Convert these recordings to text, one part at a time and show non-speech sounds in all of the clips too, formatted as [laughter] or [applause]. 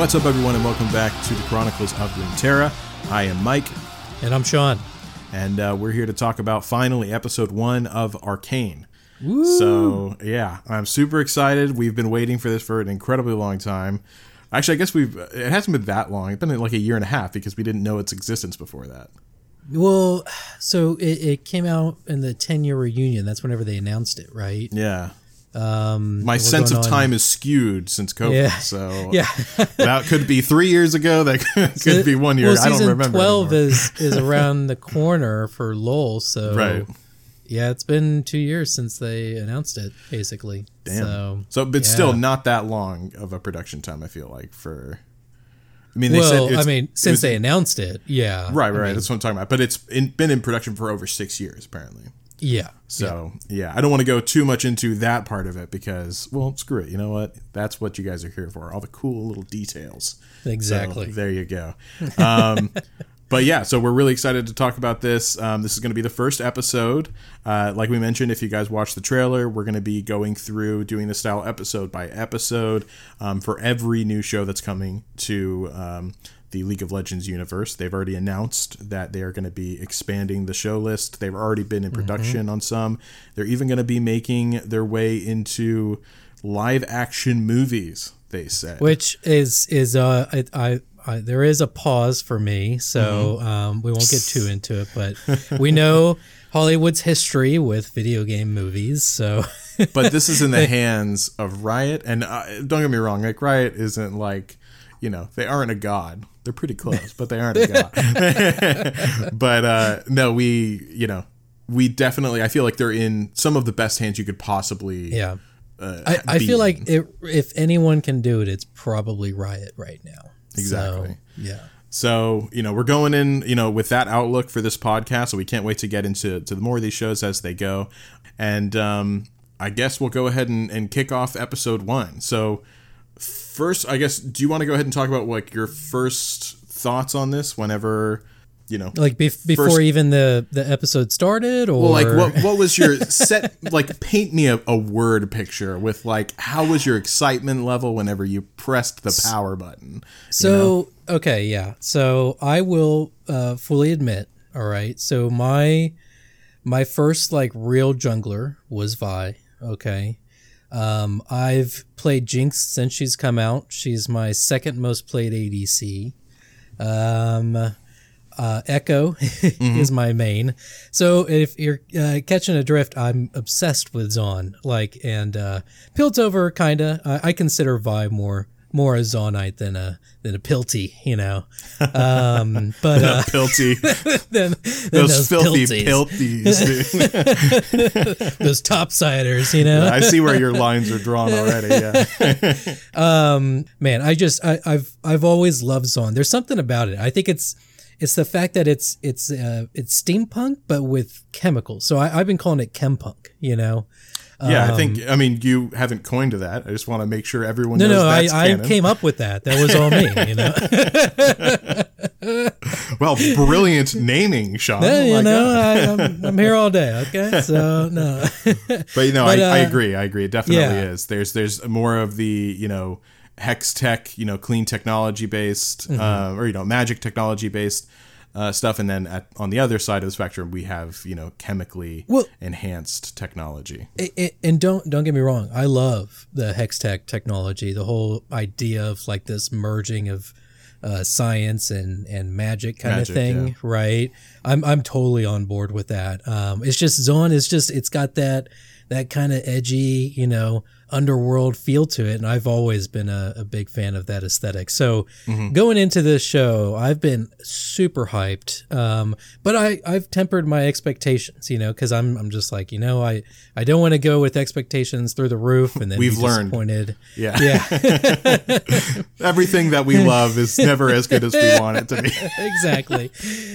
What's up, everyone, and welcome back to the Chronicles of Runeterra. I am Mike, And I'm Sean. and uh, we're here to talk about finally episode one of Arcane. So, yeah, I'm super excited. We've been waiting for this for an incredibly long time. Actually, I guess we've, it hasn't been that long. It's been like a year and a half because we didn't know its existence before that. Well, so it, it came out in the 10 year reunion. That's whenever they announced it, right? Yeah. Um, My sense of on- time is skewed since COVID. Yeah. So, [laughs] Yeah. that could be three years ago. That [laughs] could be one year. Well, I don't remember. 12 anymore. is, [laughs] is around the corner for LOL. So, Right. yeah, it's been two years since they announced it, basically. Damn. So, So, but still not that long of a production time. I feel like for. I mean, they well, said I mean, since was- they announced it, yeah. right, I right, mean, that's what I'm talking about. But it's in, been in production for over six years, apparently. Yeah. So yeah. I don't want to go too much into that part of it because, well, screw it. You know what? That's what you guys are here for. All the cool little details. So, Exactly. there you go. Um, [laughs] but yeah, so we're really excited to talk about this. Um, this is going to be the first episode. Uh, like we mentioned, if you guys watch the trailer, we're going to be going through doing the style episode by episode um, for every new show that's coming to um, the League of Legends universe. They've already announced that they are going to be expanding the show list. They've already been in production on some. They're even going to be making their way into live action movies. They said. which is is uh I, I, I there is a pause for me so Mm-hmm. um we won't get too into it but [laughs] we know hollywood's history with video game movies so [laughs] but this is in the [laughs] hands of Riot, and uh, don't get me wrong, like Riot isn't like, you know, they aren't a god. They're pretty close, but they aren't a god. [laughs] but uh, no, we, you know, we definitely, I feel like they're in some of the best hands you could possibly. yeah Uh, i, I feel in. like it, if anyone can do it it's probably riot right now Exactly. So, yeah So, you know, we're going in, you know, with that outlook for this podcast. So we can't wait to get into to the more of these shows as they go. And um, I guess we'll go ahead and, and kick off episode one. So first, I guess, do you want to go ahead and talk about like your first thoughts on this whenever, you know, like bef- before First- even the the episode started or well, like what what was your [laughs] set like paint me a, a word picture with like how was your excitement level whenever you pressed the power button? So okay, yeah. So I will uh, fully admit. All right. So my my first like real jungler was Vi. Okay. Um, I've played Jinx since she's come out. She's my second most played ADC. Um, uh, Ekko [laughs] is my main. So if you're uh, catching a drift, I'm obsessed with Zaun. Like and uh, Piltover, kinda. I, I consider Vi more more a Zaunite than a than a Pilty, you know. Um, [laughs] but uh, [laughs] Pilty, [laughs] than, than those, those, filthy Pilties, pilties. those topsiders, you know. I see where your lines are drawn already. Yeah. um man i just I, i've i've always loved zaun there's something about it i think it's it's the fact that it's it's uh, it's steampunk but with chemicals so I, i've been calling it chempunk you know Yeah, I think. I mean, you haven't coined that. I just want to make sure everyone no knows no i i came up with that that was all me you know [laughs] well, brilliant naming, Sean. Oh you my know. I, I'm, I'm here all day okay [laughs] so no [laughs] But you know, But, I, I uh, agree. I agree. It definitely yeah. is. There's there's more of the you know hex tech, you know, clean technology based, Mm-hmm. uh, or you know, magic technology based. Uh, stuff. And then at, on the other side of the spectrum we have you know chemically Well- enhanced technology. it, it- and don't don't get me wrong. I love the hex tech technology the whole idea of like this merging of uh, science and and magic kind Magic, of thing right? I'm i'm totally on board with that. Um it's just Zaun is just it's got that that kind of edgy you know underworld feel to it and i've always been a, a big fan of that aesthetic so Mm-hmm. going into this show i've been super hyped um but i i've tempered my expectations you know because i'm i'm just like you know i i don't want to go with expectations through the roof and then We've be learned. disappointed yeah yeah [laughs] everything that we love is never as good as we want it to be [laughs] exactly.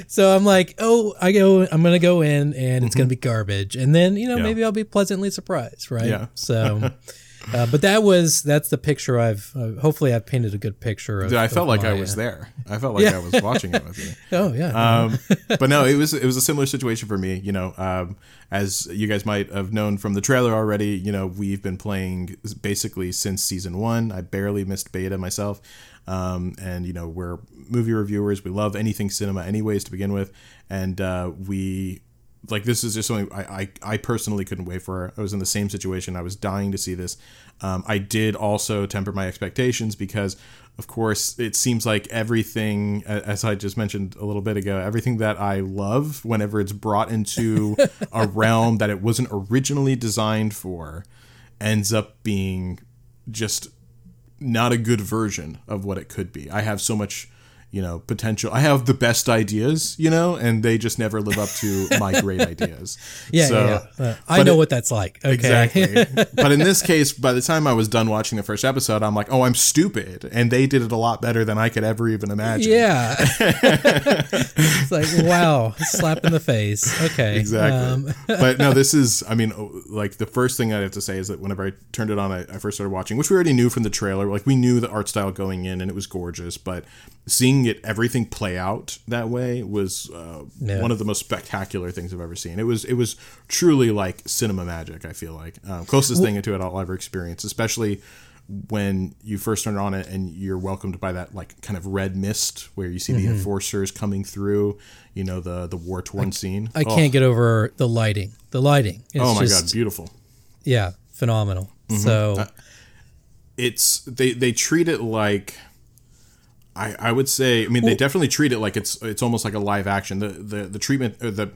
So I'm like, oh, I go, I'm gonna go in, and it's gonna be garbage, and then you know Yeah. maybe I'll be pleasantly surprised, right? Yeah. So, [laughs] uh, but that was that's the picture I've uh, hopefully I've painted a good picture of. Dude, I felt like I was uh, there. I felt like Yeah. I was [laughs] watching it with you. Oh yeah. Um, [laughs] but no, it was it was a similar situation for me. You know, um, as you guys might have known from the trailer already, you know, we've been playing basically since season one. I barely missed beta myself, um, and you know, we're movie reviewers. We love anything cinema, anyways, to begin with, and uh, we like this is just something I, I I personally couldn't wait for. I was in the same situation. I was dying to see this. Um, I did also temper my expectations because, of course, it seems like everything, as I just mentioned a little bit ago, everything that I love, whenever it's brought into a [laughs] realm that it wasn't originally designed for, ends up being just not a good version of what it could be. I have so much, you know, potential. I have the best ideas, you know, and they just never live up to [laughs] my great ideas. yeah, So- yeah, yeah. Uh, I know it- what that's like. Okay. Exactly. [laughs] but in this case, by the time I was done watching the first episode, I'm like, oh, I'm stupid. And they did it a lot better than I could ever even imagine. Yeah. [laughs] it's like, wow, slap in the face. Okay. Exactly. Um, but no, this is, I mean, like the first thing I have to say is that whenever I turned it on, I, I first started watching, which we already knew from the trailer. Like we knew the art style going in and it was gorgeous, but seeing it, everything play out that way was uh, Yeah. one of the most spectacular things I've ever seen. It was, it was truly like cinema magic, I feel like. Um, closest thing to it I'll ever experience, especially when you first turn on it and you're welcomed by that like kind of red mist where you see Mm-hmm. the enforcers coming through, you know, the, the war torn scene. I can't get over the lighting. The lighting. It's Oh my just, god, beautiful. Yeah, phenomenal. Mm-hmm. So It's they they treat it like I I would say I mean they definitely treat it like it's it's almost like a live action. The the the treatment or the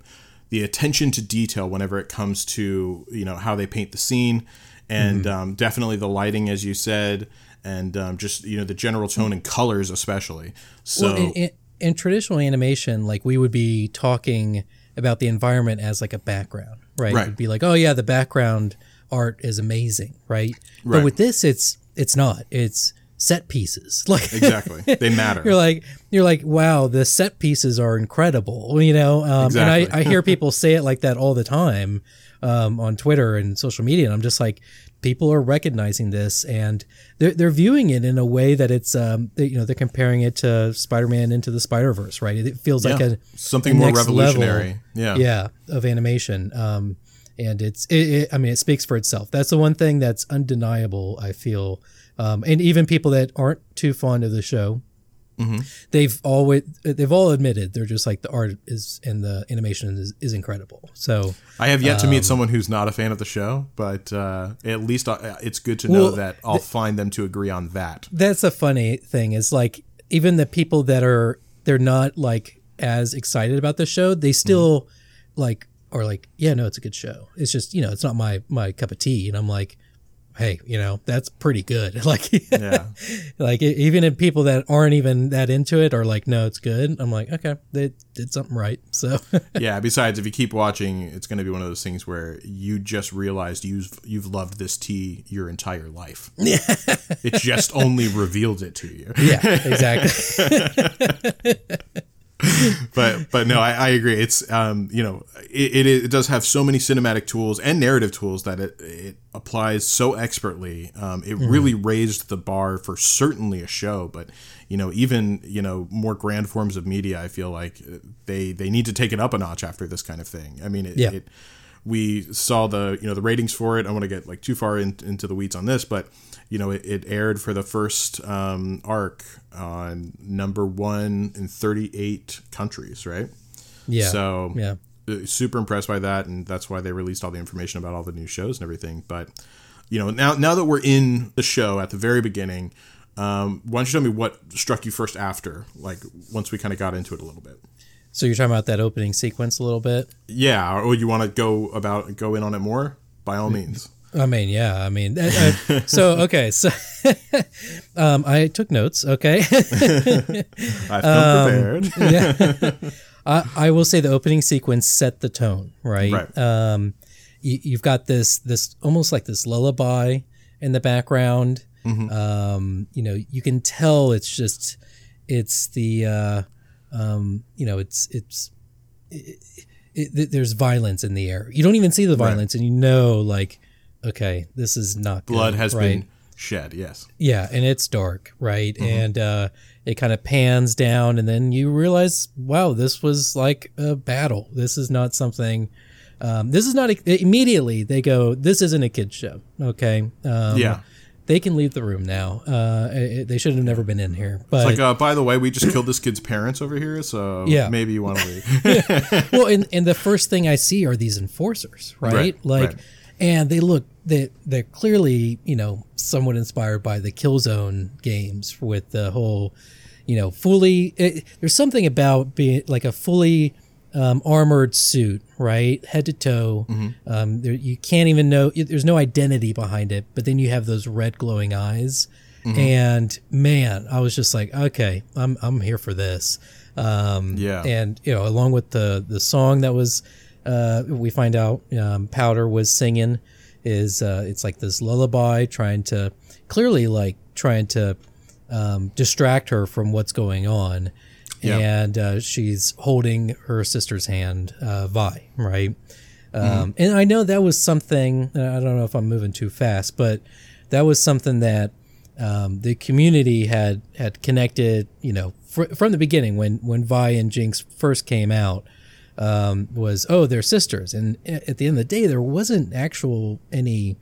the attention to detail whenever it comes to, you know, how they paint the scene and Mm-hmm. um, definitely the lighting as you said and um, just you know the general tone and colors especially. So Well, in, in, in traditional animation, like we would be talking about the environment as like a background, right? Right. It'd be like, oh yeah, the background art is amazing, right? Right. But with this, it's it's not. It's set pieces. [laughs] Like exactly. They matter. you're like you're like, wow, the set pieces are incredible, you know. Um, Exactly. And I, I hear people say it like that all the time um, on Twitter and social media, and I'm just like, people are recognizing this and they're they're viewing it in a way that it's um, they, you know they're comparing it to Spider-Man into the Spider-Verse, right? It feels like a Something a more revolutionary. level, Yeah. yeah, of animation. Um, and it's it, it, I mean, it speaks for itself. That's the one thing that's undeniable. I feel, um, and even people that aren't too fond of the show, Mm-hmm. they've always they've all admitted they're just like the art is and the animation is, is incredible. So I have yet to Um, meet someone who's not a fan of the show, but uh, at least I, it's good to know Well, that I'll find them to agree on that. that's a funny thing is like even the people that are they're not like as excited about the show they still like are like yeah no it's a good show it's just you know it's not my my cup of tea and i'm like hey you know that's pretty good [laughs] like Yeah. [laughs] like even if people that aren't even that into it are like no it's good i'm like okay they did something right [laughs] so yeah. Besides, if you keep watching, it's going to be one of those things where you just realized you've you've loved this tea your entire life. Yeah. it just only revealed it to you. yeah exactly [laughs] But but no, I, I agree. It's um you know it, it it does have so many cinematic tools and narrative tools that it it applies so expertly. Um, it really raised the bar for certainly a show, but you know even you know more grand forms of media. I feel like they they need to take it up a notch after this kind of thing. I mean, it, Yeah. it we saw the you know the ratings for it. I don't want to get like too far in, into the weeds on this, but you know it, it aired for the first um, arc on number one in 38 countries, right? yeah So yeah uh, super impressed by that, and that's why they released all the information about all the new shows and everything. But you know now now that we're in the show at the very beginning. Um, why don't you tell me what struck you first after, like once we kind of got into it a little bit? so you're talking about that opening sequence a little bit Yeah, or you want to go about go in on it more? By all means. I mean, yeah. I mean, I- I- [laughs] so okay. So [laughs] um, I took notes. Okay, [laughs] I've come prepared. yeah. I, I will say the opening sequence set the tone, right? Right. Um, you, you've got this this almost like this lullaby in the background. Um, you know, you can tell it's just it's the uh, um, you know it's it's it, it, there's violence in the air. You don't even see the violence, and you know like okay, this is not good, Blood has right? been shed. Yes. Yeah, and it's dark, right? Mm-hmm. And uh, it kind of pans down, and then you realize, wow, this was like a battle. This is not something. Um, this is not a, immediately. They go, this isn't a kid show. Okay. Um, Yeah. They can leave the room now. Uh, it- they should have never been in here. But Like, uh, by the way, we just killed this kid's parents over here, so Yeah. maybe you want to leave. [laughs] [laughs] well, and, and the first thing I see are these enforcers, right? Right, like, right. And they look they they're clearly you know somewhat inspired by the Killzone games with the whole you know fully. It, there's something about being like a fully um, armored suit, right, head to toe. Mm-hmm. Um, there, you can't even know. There's no identity behind it, but then you have those red glowing eyes. Mm-hmm. And man, I was just like, okay, I'm I'm here for this. Um, Yeah. and you know, along with the the song that was, uh, we find out um, Powder was singing is uh, it's like this lullaby trying to clearly like trying to um, distract her from what's going on, Yeah. and uh, she's holding her sister's hand, uh, Vi, right? Um, and I know that was something. I don't know if I'm moving too fast, but that was something that um, the community had had connected. You know, fr- from the beginning when when Vi and Jinx first came out, um, was oh they're sisters, and at the end of the day, there wasn't actual any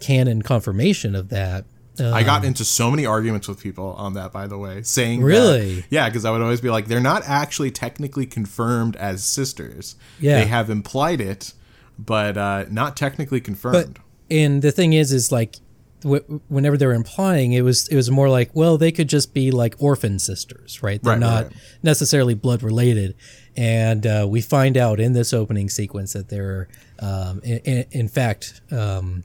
canon confirmation of that. Uh, I got into so many arguments with people on that, by the way, saying that- Really? yeah, because I would always be like, they're not actually technically confirmed as sisters. Yeah. they have implied it, but uh, not technically confirmed. and the thing is is like w- whenever they're implying it was it was more like well they could just be like orphan sisters right they're right, not right. necessarily blood related and uh, we find out in this opening sequence that they're um, in, in, fact um,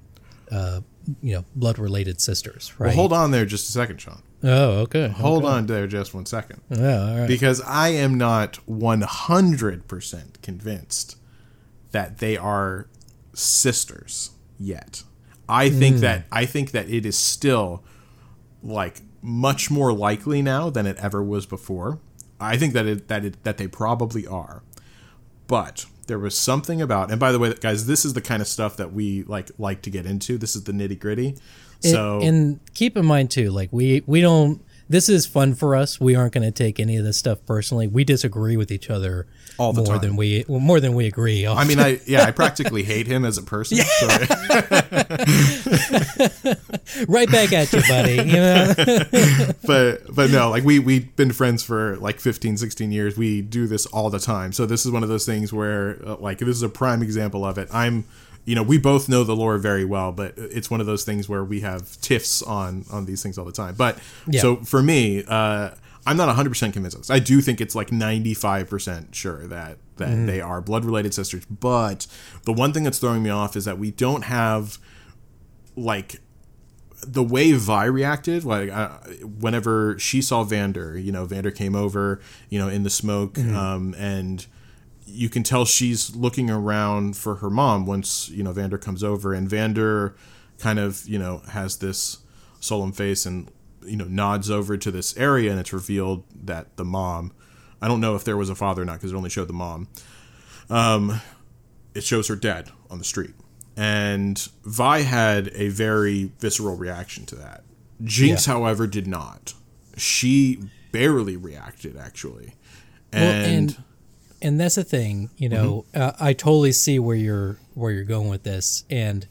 uh, you know blood related sisters right well, hold on there just a second, Sean. oh okay Hold on there just one second. yeah all right because I am not 100% convinced that they are sisters yet. I think that I think that it is still like much more likely now than it ever was before. I think that it that it that they probably are. But there was something about and by the way guys this is the kind of stuff that we like like to get into. This is the nitty-gritty. So and, and keep in mind too like we we don't this is fun for us we aren't going to take any of this stuff personally we disagree with each other All the more time. than we well, more than we agree I mean I yeah, I [laughs] practically hate him as a person. So [laughs] right back at you buddy you know [laughs] but but no like we we've been friends for like 15 16 years we do this all the time so this is one of those things where uh, like this is a prime example of it i'm you know we both know the lore very well but it's one of those things where we have tiffs on on these things all the time but Yeah. so for me uh i'm not 100% convinced of this. I do think it's like 95% sure that that they are blood related sisters but the one thing that's throwing me off is that we don't have like the way Vi reacted, like uh, whenever she saw Vander, you know, Vander came over, you know, in the smoke, um, and you can tell she's looking around for her mom once you know Vander comes over, and Vander kind of you know has this solemn face and you know nods over to this area, and it's revealed that the mom. I don't know if there was a father or not because it only showed the mom. Um, it shows her dead on the street. And Vi had a very visceral reaction to that. Jinx, however, did not. She barely reacted, actually. Well, And, and and that's the thing, you know. Uh, I totally see where you're where you're going with this, and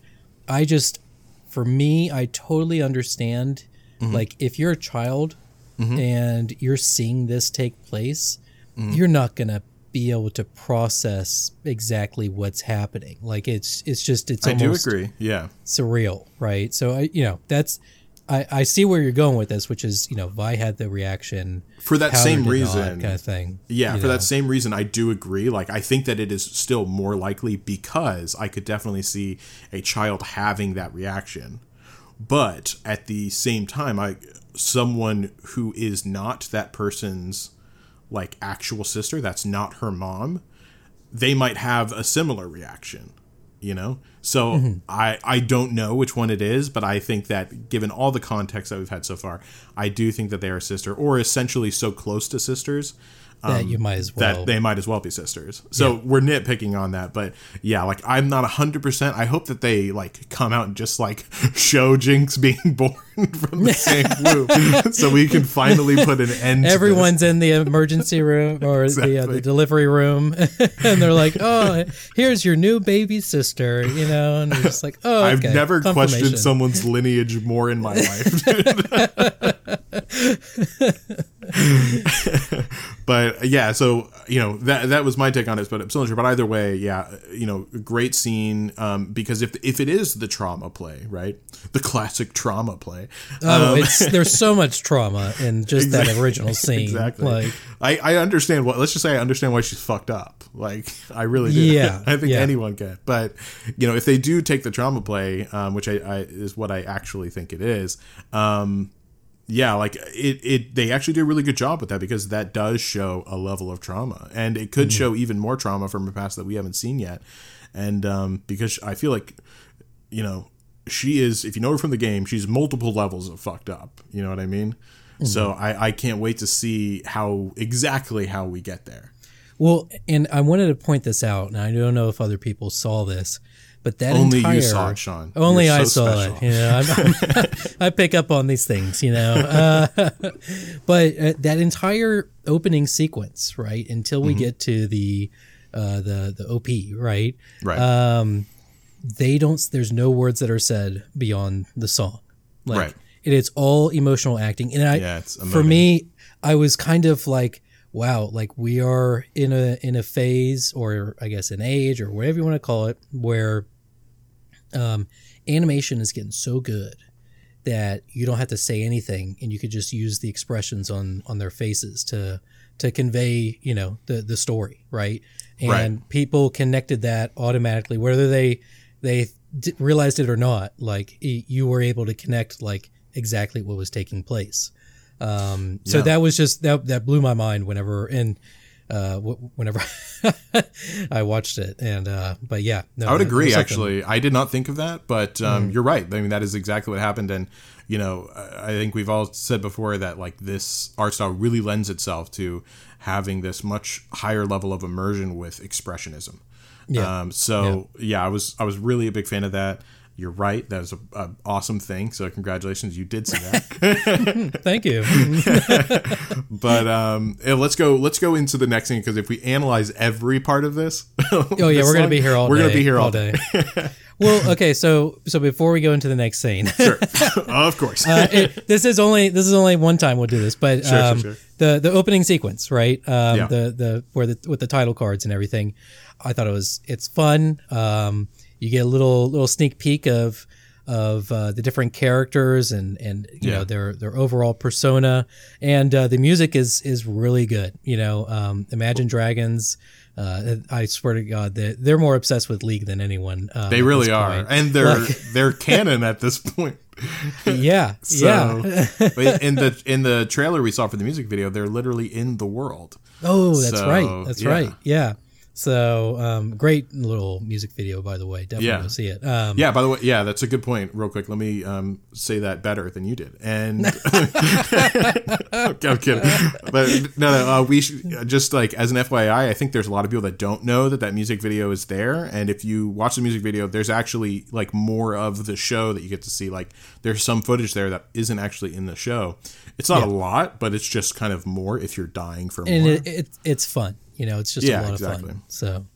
I just, for me, I totally understand. Mm-hmm. Like, if you're a child mm-hmm. and you're seeing this take place, mm-hmm. you're not gonna be able to process exactly what's happening. Like, it's it's just it's I do agree. Yeah. surreal, right? So I, you know, that's. I, I see where you're going with this, which is, you know, Vi had the reaction For that same reason. kind of thing. Yeah, for know. that same reason, I do agree. Like, I think that it is still more likely because I could definitely see a child having that reaction. But at the same time, I someone who is not that person's like actual sister, that's not her mom, they might have a similar reaction. You know, so Mm-hmm. I I don't know which one it is, but I think that given all the context that we've had so far, I do think that they are a sister or essentially so close to sisters that you might as well. that they might as well be sisters. So Yeah. we're nitpicking on that, but yeah, like I'm not hundred percent. I hope that they like come out and just like [laughs] show Jinx [laughs] being born from the same [laughs] womb, so we can finally put an end. to Everyone's in the emergency room or the, uh, the delivery room, and they're like, "Oh, here's your new baby sister," you know, and it's just like, "Oh, I've never questioned someone's lineage more in my life. [laughs] but yeah, so you know that that was my take on it. But I'm still not sure. But either way, yeah, you know, great scene. Um, because if if it is the trauma play, right, the classic trauma play. Oh, um, it's [laughs] there's so much trauma in just that original [laughs] scene. Exactly. Like, I, I understand what. Let's just say I understand why she's fucked up. Like I really do. Yeah, I think yeah. anyone can. But you know, if they do take the trauma play, um, which I, I is what I actually think it is. Um, yeah, like it, it. They actually do a really good job with that because that does show a level of trauma, and it could Mm-hmm. show even more trauma from a past that we haven't seen yet. And um, because I feel like, you know, she is. If you know her from the game, she's multiple levels of fucked up. You know what I mean? So Mm-hmm. I, I can't wait to see how exactly how we get there. well, and I wanted to point this out, and I don't know if other people saw this, but that Only entire you saw it, Sean. Only You're I so saw special. it. You know, I'm, I'm- [laughs] [laughs] I pick up on these things. You know, uh, [laughs] but uh, that entire opening sequence, right, until Mm-hmm. we get to the uh, the the OP, right? Right. Um, they don't. There's no words that are said beyond the song. Like, Right. It is all emotional acting, and I, Yeah, it's for me, I was kind of like, wow, like we are in a in a phase, or I guess an age, or whatever you want to call it, where um, animation is getting so good that you don't have to say anything, and you could just use the expressions on on their faces to to convey, you know, the the story, right? And Right. people connected that automatically, whether they they d- realized it or not. Like y- you were able to connect like exactly what was taking place. Um, so Yeah. that was just that that blew my mind whenever and uh, w- whenever [laughs] I watched it. And uh, but yeah, no, I would agree. Actually, I did not think of that, but um, Mm-hmm. you're right. I mean, that is exactly what happened. And you know, I think we've all said before that like this art style really lends itself to having this much higher level of immersion with expressionism. Yeah. Um, so yeah. I was I was really a big fan of that. You're right. That was a, a awesome thing. So congratulations, you did see that. [laughs] [laughs] Thank you. [laughs] but um, let's go. Let's go into the next thing because if we analyze every part of this, Oh yeah, we're gonna be here all We're day. gonna be here all day. well, okay, so so before we go into the next scene, Sure. of course. uh, it, this is only this is only one time we'll do this, but Sure, sure, um, sure. the the opening sequence, right? Um, Yeah. The the where the with the title cards and everything, I thought it was it's fun. Um, you get a little little sneak peek of of uh, the different characters and and you Yeah. know their their overall persona, and uh, the music is is really good. You know, um, Imagine Dragons. Uh, I swear to God, they're, they're more obsessed with League than anyone. Um, They really are, and they're Like- [laughs] they're canon at this point. yeah, [laughs] So yeah. in the in the trailer we saw for the music video, they're literally in the world. Oh, that's So, right. That's yeah. right. Yeah. So um, great little music video, by the way. Definitely Yeah. go see it. Um, Yeah, by the way, yeah, that's a good point. Real quick, let me um, say that better than you did. And [laughs] I'm kidding, but no, no, uh, we should, just like as an FYI, I think there's a lot of people that don't know that that music video is there. And if you watch the music video, there's actually like more of the show that you get to see. Like there's some footage there that isn't actually in the show. It's not a lot, but it's just kind of more if you're dying for more. and it, it, it's fun. You know, it's just Yeah, a lot exactly. of fun. So,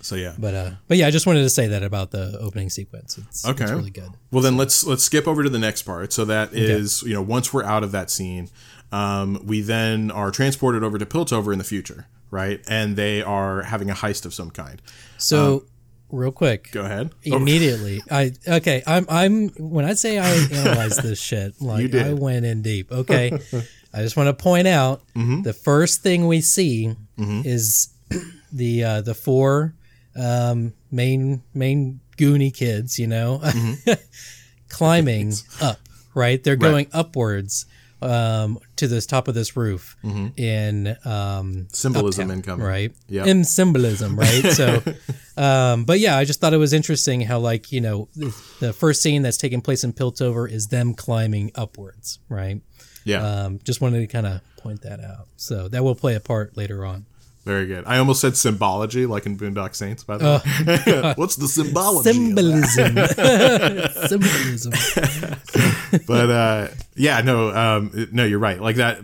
so yeah, but uh, but yeah, I just wanted to say that about the opening sequence. It's, Okay. it's really good. Well, then let's let's skip over to the next part. So that is, you know, once we're out of that scene, um, we then are transported over to Piltover in the future, right? And they are having a heist of some kind. So, real quick, Um, Go ahead. Oh, immediately, I okay. I'm I'm when I say I [laughs] analyzed this shit, like. I went in deep. Okay, [laughs] I just want to point out Mm-hmm. the first thing we see is [clears throat] the uh, the four um, main main Goonie kids, you know, Mm-hmm. [laughs] climbing up. Right, they're going upwards um, to this top of this roof in um, Symbolism Uptown, incoming. right? Yeah, In symbolism, right? [laughs] So, um, but yeah, I just thought it was interesting how, like, you know, the first scene that's taking place in Piltover is them climbing upwards, right? Yeah. Um, just wanted to kind of point that out. So that will play a part later on. Very good. I almost said symbology, like in Boondock Saints, by the way. [laughs] What's the symbology? Symbolism. [laughs] [laughs] Symbolism. but uh, yeah, no, um, no, you're right. Like that,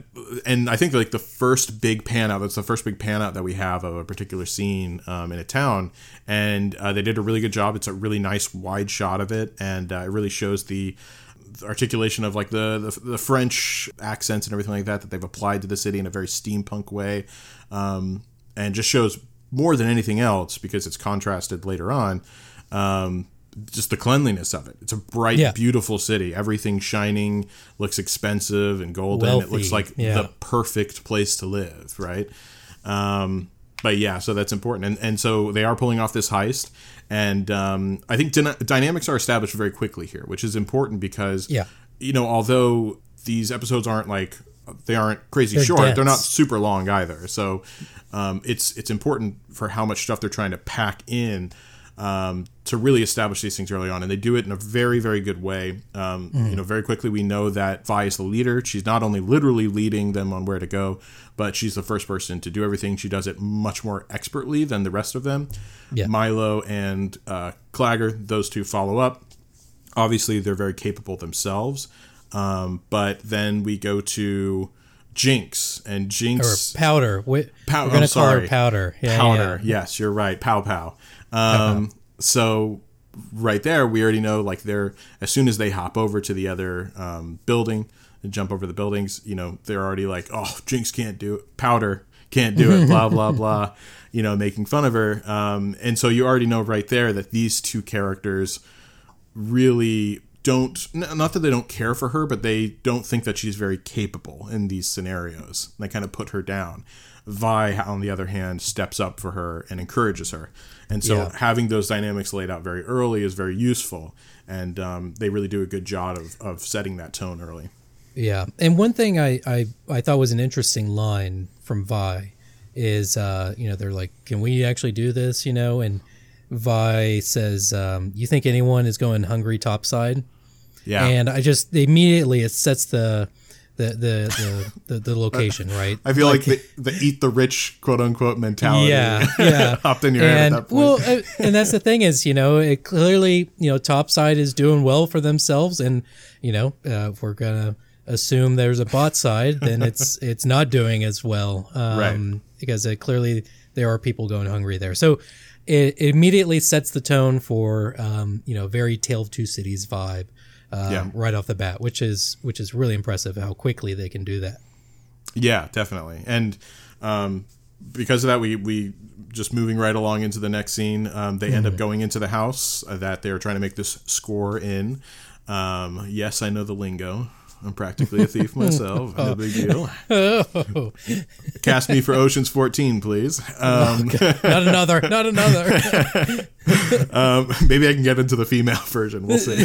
and I think like the first big pan out. That's the first big pan out that we have of a particular scene um, in a town, and uh, they did a really good job. It's a really nice wide shot of it, and uh, it really shows the articulation of like the, the the French accents and everything like that that they've applied to the city in a very steampunk way, um, and just shows more than anything else because it's contrasted later on. Um, just the cleanliness of it. It's a bright, Yeah. beautiful city. Everything shining, looks expensive and golden. it looks like yeah. the perfect place to live, right? Um, but yeah, so that's important. And, and so they are pulling off this heist. And um, I think dyna- dynamics are established very quickly here, which is important because, Yeah. you know, although these episodes aren't like, they aren't crazy They're short, they're not super long either. So um, it's it's important for how much stuff they're trying to pack in um, to really establish these things early on, and they do it in a very very good way. Um, You know, very quickly we know that Vi is the leader. She's not only literally leading them on where to go, but she's the first person to do everything. She does it much more expertly than the rest of them. Yeah. Mylo and uh, Claggor, those two follow up obviously they're very capable themselves. Um, but then we go to Jinx and or Jinx powder. We, Pow- we're gonna call her powder. Yeah, powder. yeah. Yes, you're right. Pow pow. Um, so right there, we already know like they're as soon as they hop over to the other um, building and jump over the buildings, you know, they're already like, oh, Jinx can't do it. Powder can't do it. [laughs] blah blah blah. You know, making fun of her. Um, and so you already know right there that these two characters really don't not that they don't care for her but they don't think that she's very capable in these scenarios they kind of put her down vi on the other hand steps up for her and encourages her and so Yeah. having those dynamics laid out very early is very useful and um, they really do a good job of, of setting that tone early Yeah, and one thing I, I I thought was an interesting line from Vi is uh, you know they're like, can we actually do this? You know, and Vi says, um, "You think anyone is going hungry topside?" yeah And I just immediately it sets the the the the, the, the location right. i feel like, the, the eat the rich quote unquote mentality Yeah, [laughs] yeah. hopped in your head at that point well, and that's the thing is, you know, it clearly, you know, Topside is doing well for themselves, and you know, uh, if we're gonna assume there's a bot side, then [laughs] it's it's not doing as well, um, Right. Because it, clearly there are people going hungry there, so it, it immediately sets the tone for um, you know very Tale of Two Cities vibe. Um, Yeah. right off the bat, which is which is really impressive how quickly they can do that. Yeah, definitely. And um, because of that, we we just moving right along into the next scene. Um, they end up going into the house that they're trying to make this score in. Um, yes, I know the lingo. I'm practically a thief myself. [laughs] No big deal. Oh, Cast me for Ocean's 14, please. Um, [laughs] not another, not another. [laughs] um, maybe I can get into the female version. We'll see.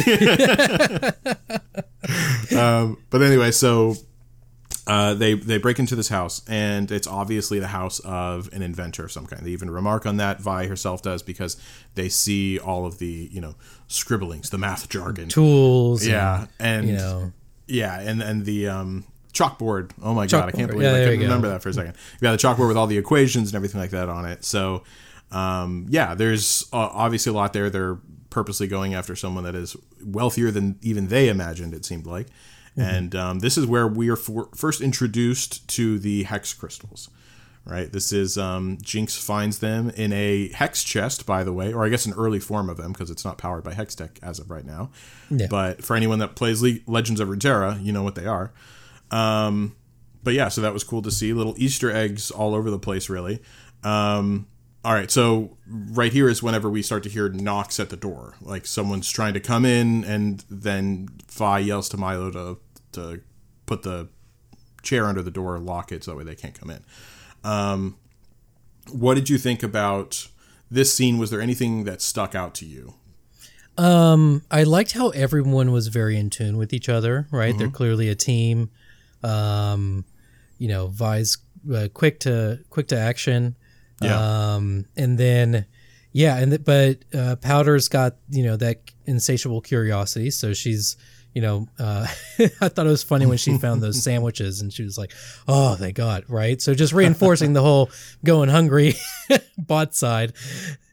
um, but anyway, so uh, they they break into this house, and it's obviously the house of an inventor of some kind. They even remark on that. Vi herself does because they see all of the you know scribblings, the math jargon. Tools. and, Yeah, and you know. Yeah, and and the um, chalkboard. Oh my god, I can't believe Yeah, I couldn't remember that for a second. Yeah, the chalkboard with all the equations and everything like that on it. So, um, yeah, there's uh, obviously a lot there. They're purposely going after someone that is wealthier than even they imagined. It seemed like, Mm-hmm. and um, this is where we are for, first introduced to the hex crystals. Right. This is um, Jinx finds them in a hex chest, by the way, or I guess an early form of them because it's not powered by hex tech as of right now. Yeah. But for anyone that plays Le- Legends of Runeterra, you know what they are. Um, but yeah, so that was cool to see. Little Easter eggs all over the place, really. Um, all right, so right here is whenever we start to hear knocks at the door, like someone's trying to come in, and then Vi yells to Mylo to to put the chair under the door, lock it so that way they can't come in. Um, what did you think about this scene? Was there anything that stuck out to you? Um, I liked how everyone was very in tune with each other. Right, Mm-hmm. they're clearly a team. Um, you know, Vi's uh, quick to quick to action. Yeah. Um, and then yeah, and th- but uh, Powder's got you know that insatiable curiosity, so she's you know, uh, [laughs] I thought it was funny when she found those sandwiches and she was like, "Oh, thank God!" Right? So just reinforcing the whole going hungry [laughs] bot side,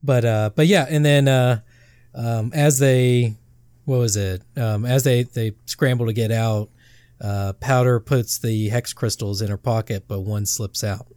but uh, but yeah, and then uh, um, as they, what was it? Um, as they they scramble to get out, uh, Powder puts the hex crystals in her pocket, but one slips out.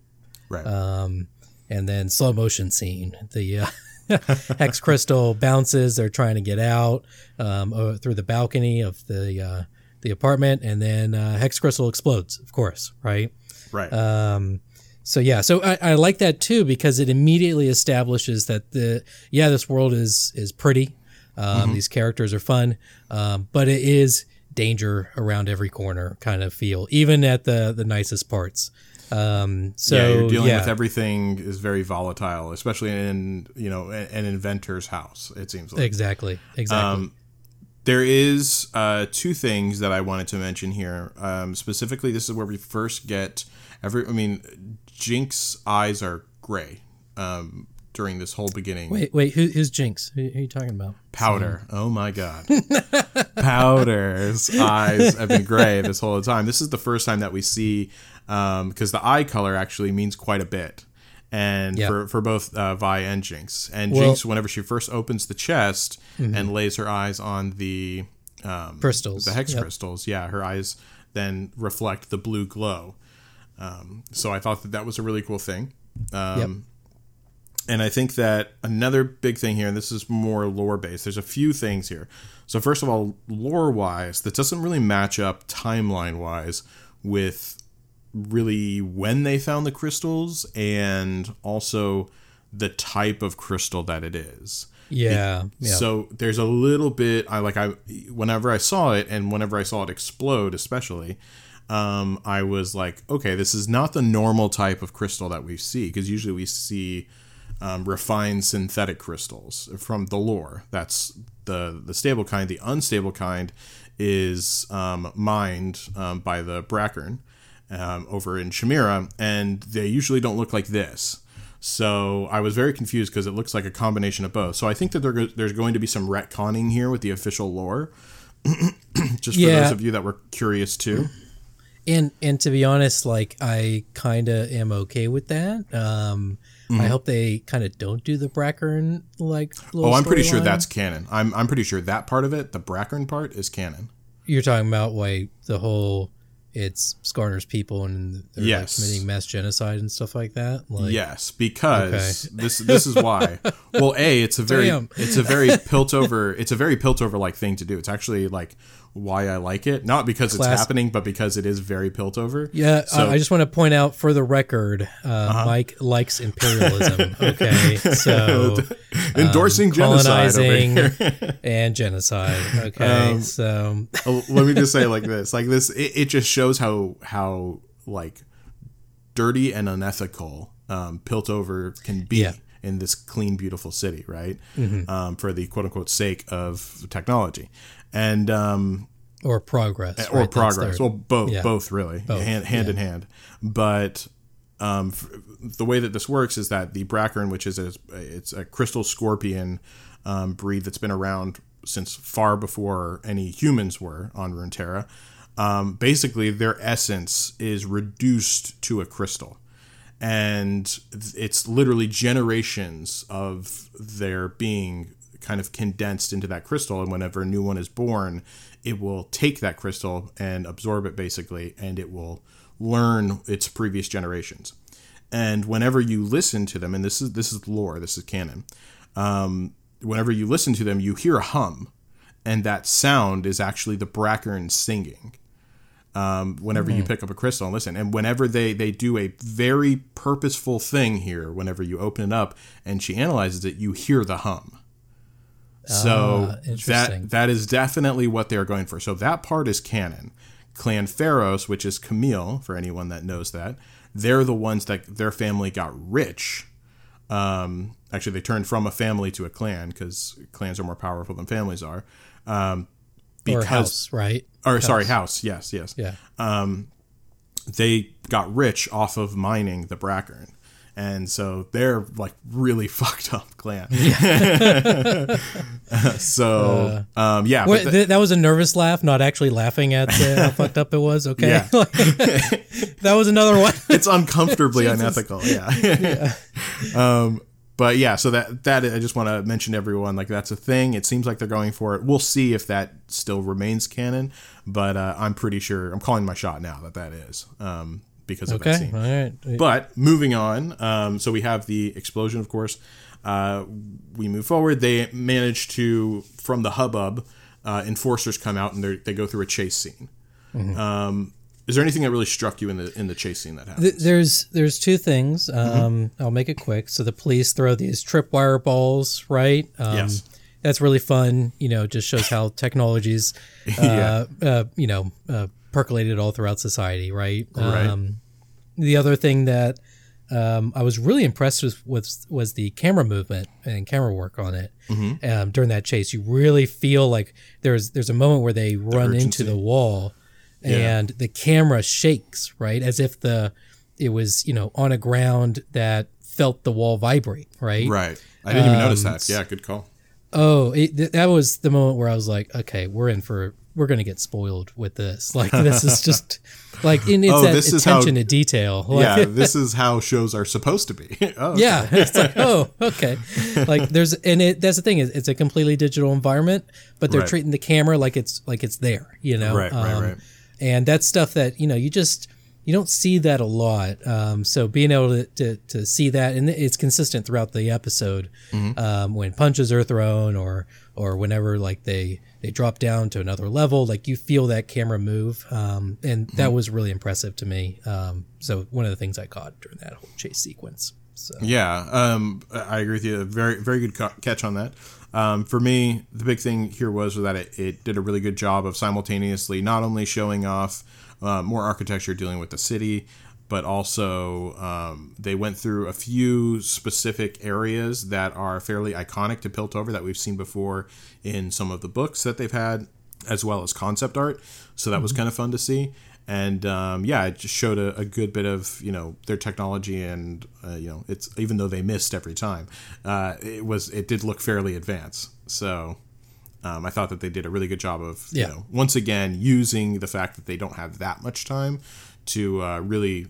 Right. Um, and then slow motion scene. The uh, [laughs] hex crystal bounces. They're trying to get out um, through the balcony of the uh, the apartment, and then uh, hex crystal explodes. Of course, right? right. Um, so yeah, so I, I like that too because it immediately establishes that the yeah this world is is pretty. Um, These characters are fun, um, but it is danger around every corner kind of feel, even at the the nicest parts. Um, so yeah, you're dealing yeah. with everything is very volatile, especially in you know an, inventor's house. It seems like exactly, exactly. Um, there is uh, two things that I wanted to mention here. Um, specifically, this is where we first get every. I mean, Jinx's eyes are gray um, during this whole beginning. wait, wait, who, who's Jinx? Who, who are you talking about? Powder. Oh my god. [laughs] Powder's eyes have been gray this whole time. This is the first time that we see because the eye color actually means quite a bit. And Yeah. for, for both uh, Vi and Jinx. And Well- Jinx, whenever she first opens the chest and lays her eyes on the um, Crystals. the hex Yep. crystals, yeah, her eyes then reflect the blue glow. Um, so I thought that that was a really cool thing. Um, Yep. and I think that another big thing here, and this is more lore based, there's a few things here. So, first of all, lore wise, that doesn't really match up timeline wise with really when they found the crystals and also the type of crystal that it is. Yeah, yeah. So there's a little bit I like I whenever I saw it and whenever I saw it explode especially um, I was like okay this is not the normal type of crystal that we see because usually we see um, refined synthetic crystals from the lore that's the the stable kind the unstable kind is um, mined um, by the Brackern um, over in Shurima and they usually don't look like this so I was very confused because it looks like a combination of both. So I think that there, there's going to be some retconning here with the official lore. [clears throat] Just for Yeah. those of you that were curious too. and and to be honest, like I kind of am okay with that. Um, Mm-hmm. I hope they kind of don't do the Brackern like. Oh, I'm pretty sure that's canon. I'm, I'm pretty sure that part of it, the Brackern part, is canon. you're talking about. Why the whole it's Skarner's people and they're Yes. like committing mass genocide and stuff like that. Like, yes, because this this is why. Well, a it's a very Damn. it's a very [laughs] pilt over it's a very pilt over like thing to do. It's actually like why I like it, not because Class- it's happening, but because it is very pilt over. Yeah, So- Uh-huh. I just want to point out for the record, uh, Mike likes imperialism. [laughs] Okay, so Endorsing genocide over here. [laughs] and genocide. Okay, Um, so Oh, let me just say like this like this it, it just shows how how like dirty and unethical um, piltover can be Yeah. in this clean beautiful city right um, for the quote-unquote sake of technology and um, or progress or right? Progress their- well both yeah. both really hand, hand in hand but um, f- the way that this works is that the Brackern, which is a, it's a crystal scorpion um, breed that's been around since far before any humans were on Runeterra. Um, basically, their essence is reduced to a crystal, and it's literally generations of their being kind of condensed into that crystal. And whenever a new one is born, it will take that crystal and absorb it basically, and it will learn its previous generations. And whenever you listen to them, and this is this is lore, this is canon. Um, whenever you listen to them, you hear a hum, and that sound is actually the Brackern singing. Um, whenever you pick up a crystal and listen, and whenever they they do a very purposeful thing here, whenever you open it up and she analyzes it, you hear the hum. So Ah, that that is definitely what they're going for. So that part is canon. Clan Ferros, which is Camille, for anyone that knows that, they're the ones that their family got rich. Um, actually, they turned from a family to a clan because clans are more powerful than families are. Um, or because house, right? or sorry, house. Yes, yes. Yeah, Um, they got rich off of mining the Brackern. And so they're like really [laughs] fucked up clan. [laughs] so, um, yeah. but Wait, the- th- that was a nervous laugh, not actually laughing at uh, how fucked up it was. Okay, Yeah. [laughs] that was another one. it's uncomfortably unethical. Yeah. um, but yeah, so that that I just want to mention to everyone like that's a thing. It seems like they're going for it. We'll see if that still remains canon, but uh, I'm pretty sure I'm calling my shot now that that is um, because of that scene. all right. But moving on, um, so we have the explosion, of course. Uh, we move forward. They manage to, from the hubbub, uh, enforcers come out and they they go through a chase scene. Mm-hmm. Um, is there anything that really struck you in the in the chase scene that happened? There's there's two things. Um, I'll make it quick. So the police throw these tripwire balls, right? Um, Yes. That's really fun. You know, just shows how technologies, [laughs] uh, uh, you know, uh, percolated all throughout society, right? Right. Um, the other thing that um, I was really impressed with was, was the camera movement and camera work on it Mm-hmm. um, during that chase. You really feel like there's there's a moment where they run into the wall, and the camera shakes right as if the it was you know on a ground that felt the wall vibrate right. Right. I didn't even notice Um, that. Yeah, good call. Oh, it, th- that was the moment where I was like, okay, we're in for we're gonna get spoiled with this. Like this is just [laughs] like in it's Oh, that this is how- attention to detail. Like, Yeah, [laughs] this is how shows are supposed to be. [laughs] oh, okay. Yeah, it's like oh, okay. Like there's and it that's the thing is it's a completely digital environment, but they're Right. treating the camera like it's like it's there, you know. Um, Right, right, right. And that's stuff that you know you just you don't see that a lot. Um, so being able to, to to see that and it's consistent throughout the episode Mm-hmm. um, when punches are thrown or or whenever like they they drop down to another level, like you feel that camera move, um, and that Mm-hmm. was really impressive to me. Um, so one of the things I caught during that whole chase sequence. So. Yeah, um, I agree with you. Very, very good ca- catch on that. Um, for me, the big thing here was that it, it did a really good job of simultaneously not only showing off uh, more architecture dealing with the city, but also um, they went through a few specific areas that are fairly iconic to Piltover that we've seen before in some of the books that they've had, as well as concept art. So that was kind of fun to see. And um, yeah, it just showed a, a good bit of you know their technology, and uh, you know it's even though they missed every time, uh, it was it did look fairly advanced. So um, I thought that they did a really good job of you Yeah. know once again using the fact that they don't have that much time to uh, really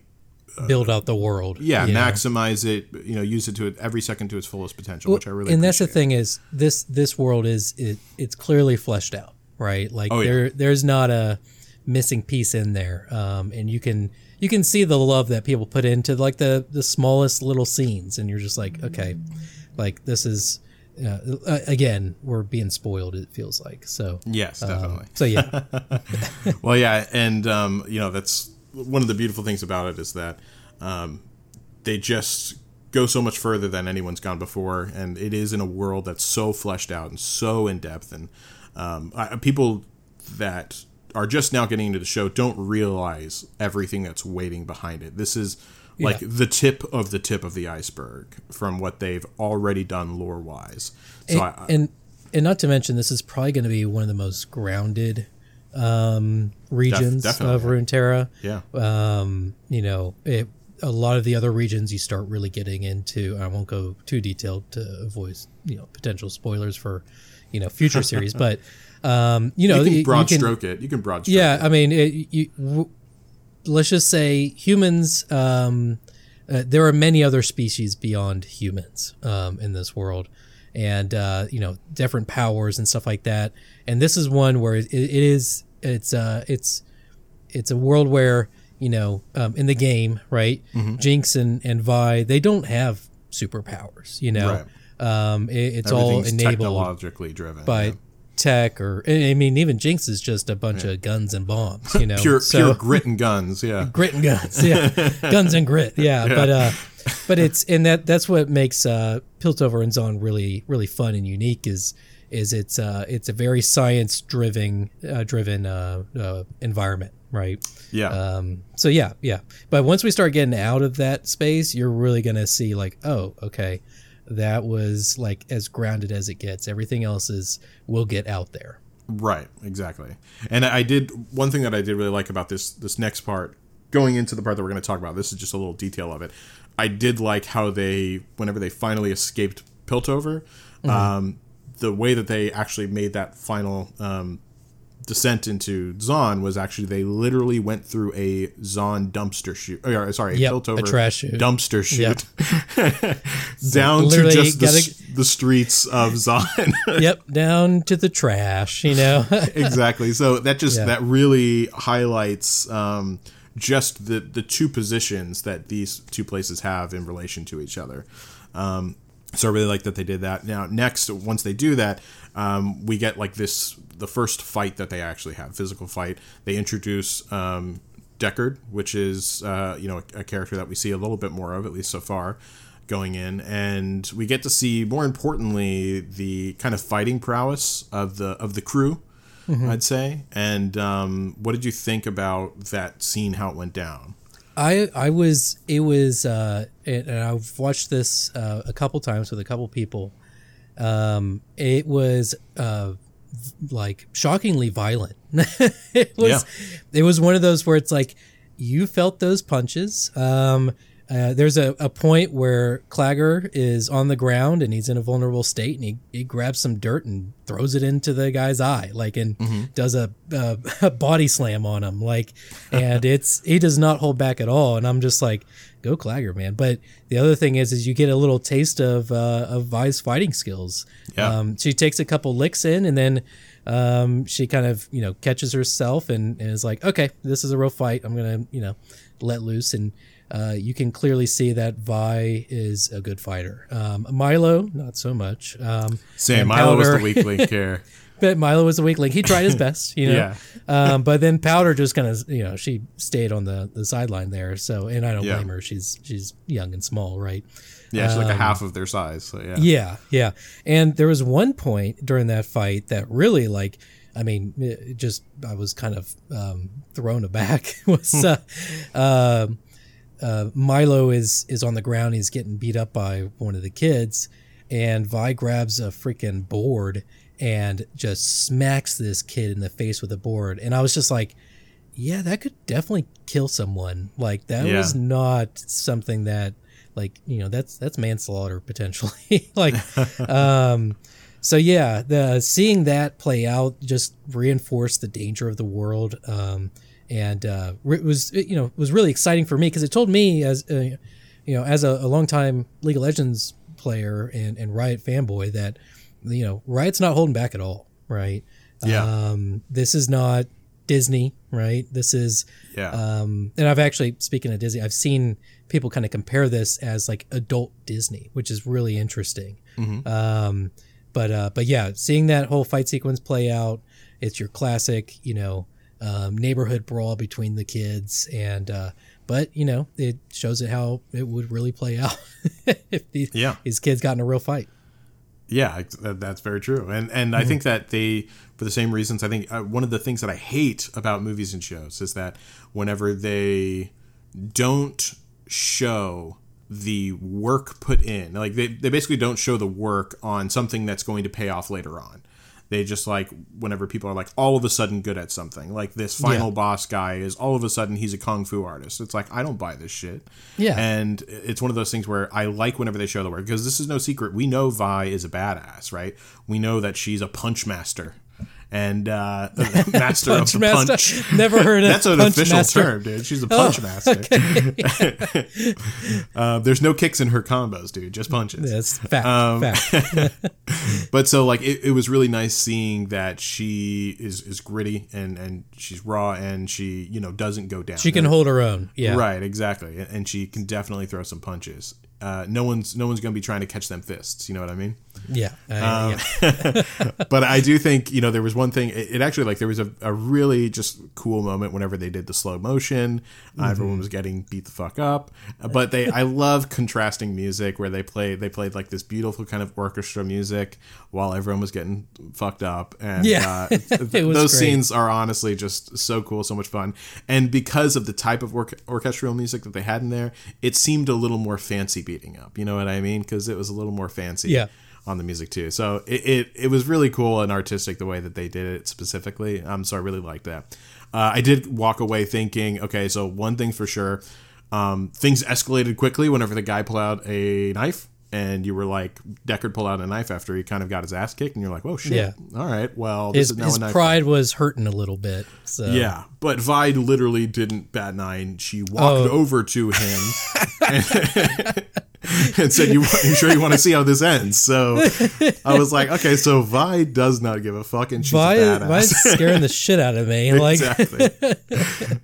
build out the world. yeah, know? maximize it you know use it to it every second to its fullest potential, which I really and that's the thing is this this world is it, it's clearly fleshed out, right? Like Oh, yeah. there there's not a missing piece in there, um, and you can you can see the love that people put into like the the smallest little scenes, and you're just like, okay, like this is. Uh, again, we're being spoiled. It feels like so. Yes, um, definitely. so yeah, [laughs] well, yeah, and um, you know that's one of the beautiful things about it is that um, they just go so much further than anyone's gone before, and it is in a world that's so fleshed out and so in depth, and um, I, people that are just now getting into the show don't realize everything that's waiting behind it. This is like Yeah. the tip of the tip of the iceberg from what they've already done lore wise. So and, I, and and not to mention, this is probably going to be one of the most grounded um, regions definitely. of Runeterra. yeah, um, you know, it, a lot of the other regions you start really getting into. I won't go too detailed to avoid you know potential spoilers for you know future [laughs] series, but um, you know you can broad you can- stroke it. You can broad stroke Yeah, it. I mean, it, you, w- let's just say humans. Um, uh, there are many other species beyond humans um, in this world, and uh, you know different powers and stuff like that. And this is one where it, it is it's uh, it's it's a world where you know um, in the game, right? Mm-hmm. Jinx and and Vi they don't have superpowers. You know, um, it, it's all enabled technologically driven by yeah. tech or I mean even Jinx is just a bunch of guns and bombs, [laughs] you know. pure so, pure grit and guns. Yeah, [laughs] grit and guns, yeah, guns and grit, yeah. [laughs] But uh, but it's and that that's what makes uh, Piltover and Zaun really really fun and unique is is it's uh it's a very science driven uh, driven uh, uh, environment, right? yeah, Um, so yeah, yeah. But once we start getting out of that space, you're really gonna see like, oh, okay, that was like as grounded as it gets. Everything else is will get out there. right, exactly. And I did one thing that I did really like about this this next part going into the part that we're going to talk about, this is just a little detail of it. I did like how they, whenever they finally escaped Piltover, Mm-hmm. um, the way that they actually made that final um, descent into Zaun was actually they literally went through a Zaun dumpster chute. Or, sorry, Yep, a a Piltover trash chute. dumpster chute [laughs] down to just the, gotta- s- the streets of Zaun. [laughs] yep, down to the trash. You know. [laughs] exactly. So that just Yeah. that really highlights um, just the the two positions that these two places have in relation to each other. Um, so I really like that they did that. Now, next, once they do that, um, we get like this the first fight that they actually have, physical fight. They introduce um, Deckard, which is uh, you know a, a character that we see a little bit more of, at least so far, going in, and we get to see more importantly the kind of fighting prowess of the of the crew. I'd say. And um, what did you think about that scene? How it went down? I I was it was uh and and I've watched this uh, a couple times with a couple people. Um, it was uh like shockingly violent. [laughs] it was it was one of those where it's like you felt those punches. Um, uh, there's a, a point where Claggor is on the ground and he's in a vulnerable state and he, he grabs some dirt and throws it into the guy's eye, like and does a, a, [laughs] a body slam on him, like, and it's he does not hold back at all. And I'm just like, go Claggor, man. But the other thing is, is you get a little taste of uh, of Vi's fighting skills. Yeah. Um, she takes a couple licks in and then um, she kind of you know catches herself and, and is like, okay, this is a real fight. I'm gonna you know let loose and. Uh, you can clearly see that Vi is a good fighter. Um, Mylo, not so much. Um, Same. [laughs] Mylo was the weak link here. but Mylo was a weak link. He tried his [laughs] best, you know. Yeah. Um, but then Powder just kind of, you know, she stayed on the, the sideline there. So, and I don't Yeah. blame her. She's she's young and small, right? Yeah, she's like a half of their size. So yeah. Um, Yeah, yeah. And there was one point during that fight that really, like, I mean, it just I was kind of um, thrown aback. [laughs] was uh, um uh, Mylo is is on the ground. He's getting beat up by one of the kids, and Vi grabs a freaking board and just smacks this kid in the face with a board. And I was just like, yeah, that could definitely kill someone. Like that Yeah. was not something that like, you know, that's that's manslaughter potentially. [laughs] like [laughs] um so yeah, the seeing that play out just reinforced the danger of the world um and uh it was it, you know, was really exciting for me because it told me as uh, you know, as a, a longtime League of Legends player and and Riot fanboy that you know, Riot's not holding back at all, right? Yeah. Um this is not Disney, right? This is Yeah. um, and I've actually, speaking of Disney, I've seen people kind of compare this as like adult Disney, which is really interesting. Um, but uh, but yeah, seeing that whole fight sequence play out, it's your classic, you know, um, neighborhood brawl between the kids, and uh, but you know, it shows it how it would really play out [laughs] if these Yeah. these kids got in a real fight. Yeah, that's very true. And and I think that they, for the same reasons, I think uh, one of the things that I hate about movies and shows is that whenever they don't show the work put in, like they, they basically don't show the work on something that's going to pay off later on. They just like whenever people are like all of a sudden good at something, like this final Yeah. boss guy is all of a sudden he's a kung fu artist. It's like I don't buy this shit. Yeah. And it's one of those things where I like whenever they show the work because this is no secret. We know Vi is a badass, right? We know that she's a punch master and uh, [laughs] master Punch of the master. punch. Never heard of That's an official master. Oh, term, dude. She's a punch master. [laughs] uh, there's no kicks in her combos, dude. Just punches. That's fact. Um, fact. [laughs] But so like it, it was really nice seeing that she is is gritty and and she's raw and she you know doesn't go down. She can hold her own. Yeah. Right, exactly, and- and she can definitely throw some punches. Uh, no one's no one's gonna be trying to catch them fists. You know what I mean? Yeah. Uh, Um, yeah. [laughs] but I do think you know there was one thing. It, it actually like there was a, a really just cool moment whenever they did the slow motion. Uh, everyone was getting beat the fuck up. But they, I love contrasting music where they play they played like this beautiful kind of orchestra music while everyone was getting fucked up. And Yeah. uh, th- [laughs] It was those great. scenes are honestly just so cool, so much fun. And because of the type of orch- orchestral music that they had in there, it seemed a little more fancy beating up. You know what I mean? Because it was a little more fancy Yeah. On the music too. So it, it, it was really cool and artistic the way that they did it specifically. Um, so I really liked that. uh, I did walk away thinking, okay, so one thing for sure, um, things escalated quickly whenever the guy pulled out a knife. And you were like, Deckard pulled out a knife after he kind of got his ass kicked, and you're like, "Oh shit! Yeah. All right, well, this His, is now his a knife." pride was hurting a little bit. So Yeah, but Vi literally didn't bat an eye, and she walked Oh. over to him and, [laughs] [laughs] [laughs] and said, "You, you sure you want to see how this ends?" So I was like, "Okay, so Vi does not give a fuck, and she's Vi, a badass." Vi's scaring the shit out of me. Like, [laughs] exactly.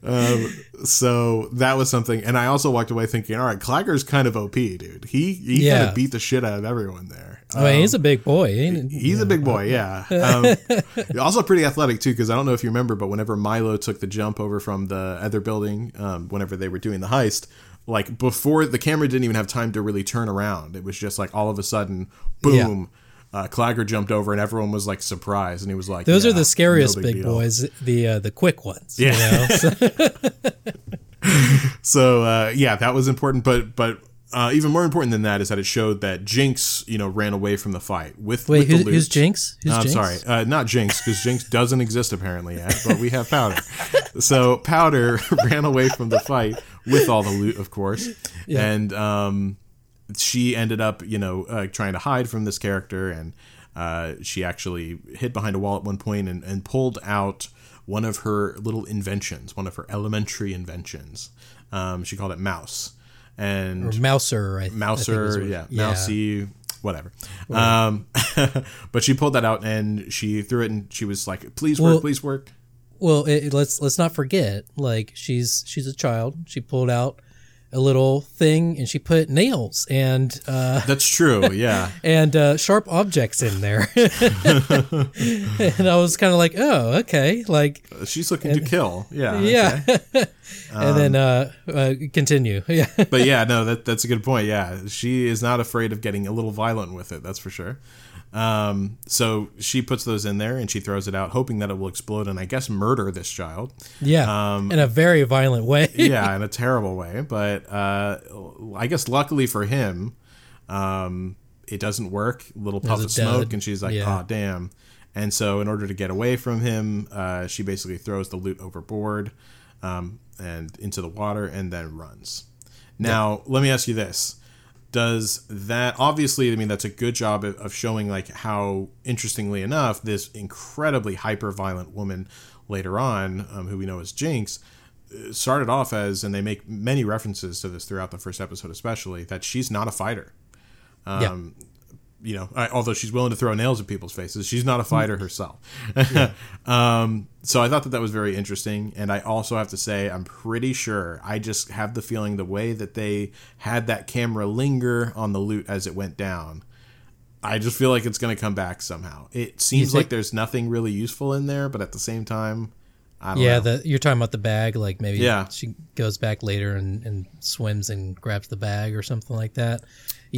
um, so that was something, and I also walked away thinking, "All right, Claggor's kind of OP, dude. He he kind Yeah. of beat the shit out of everyone there." I mean, he's a big boy. He- He's a big boy, yeah. [laughs] Um, also pretty athletic too, because I don't know if you remember, but whenever Mylo took the jump over from the other building, um, whenever they were doing the heist, like before the camera didn't even have time to really turn around. It was just like all of a sudden, boom. Uh, Claggor jumped over and everyone was like surprised, and he was like, Those "Yeah, are the scariest no big, deal." boys, the uh, the quick ones. Yeah. You know? So- [laughs] So uh, yeah, that was important. But but uh, even more important than that is that it showed that Jinx, you know, ran away from the fight with. wait, with who's loot. Jinx? Who's I'm Jinx? sorry, uh, not Jinx, because Jinx doesn't exist apparently yet, but we have Powder. [laughs] so Powder [laughs] ran away from the fight with all the loot, of course, and um, she ended up, you know, uh, trying to hide from this character, and uh, she actually hid behind a wall at one point and, and pulled out one of her little inventions, one of her elementary inventions. Um, she called it Mouse, and Or Mouser, I, I think Mouser, was what- yeah, Mousy, whatever. Um, [laughs] but she pulled that out and she threw it and she was like, "Please work, Well- please work." Well, it- let's let's not forget. Like she's she's a child. She pulled out a little thing and she put nails and uh, That's true. Yeah, [laughs] and uh, sharp objects in there. [laughs] and I was kind of like, oh, okay, like she's looking to kill. Yeah, [laughs] yeah. okay. and then uh, uh, continue. Yeah. But yeah, no, that that's a good point. Yeah, she is not afraid of getting a little violent with it. That's for sure. Um, so she puts those in there and she throws it out, hoping that it will explode and I guess murder this child. Yeah, Um, in a very violent way. [laughs] yeah, [laughs] in a terrible way. But uh, I guess luckily for him, um, it doesn't work. Little puff of smoke, dud. and she's like, Yeah. "Oh, damn!" And so, in order to get away from him, uh, she basically throws the loot overboard um, and into the water, and then runs. Now, let me ask you this: Does that obviously? I mean, that's a good job of, showing like how, interestingly enough, this incredibly hyper violent woman later on, um, who we know as Jinx, started off as, and they make many references to this throughout the first episode, especially that she's not a fighter. Um, You know, I, although she's willing to throw nails at people's faces, she's not a fighter herself. [laughs] um, so I thought that that was very interesting, and I also have to say, I'm pretty sure. I just have the feeling the way that they had that camera linger on the loot as it went down. I just feel like it's going to come back somehow. It seems think- like there's nothing really useful in there, but at the same time, I don't Yeah, know. the, you're talking about the bag. Like maybe Yeah. she goes back later and, and swims and grabs the bag or something like that.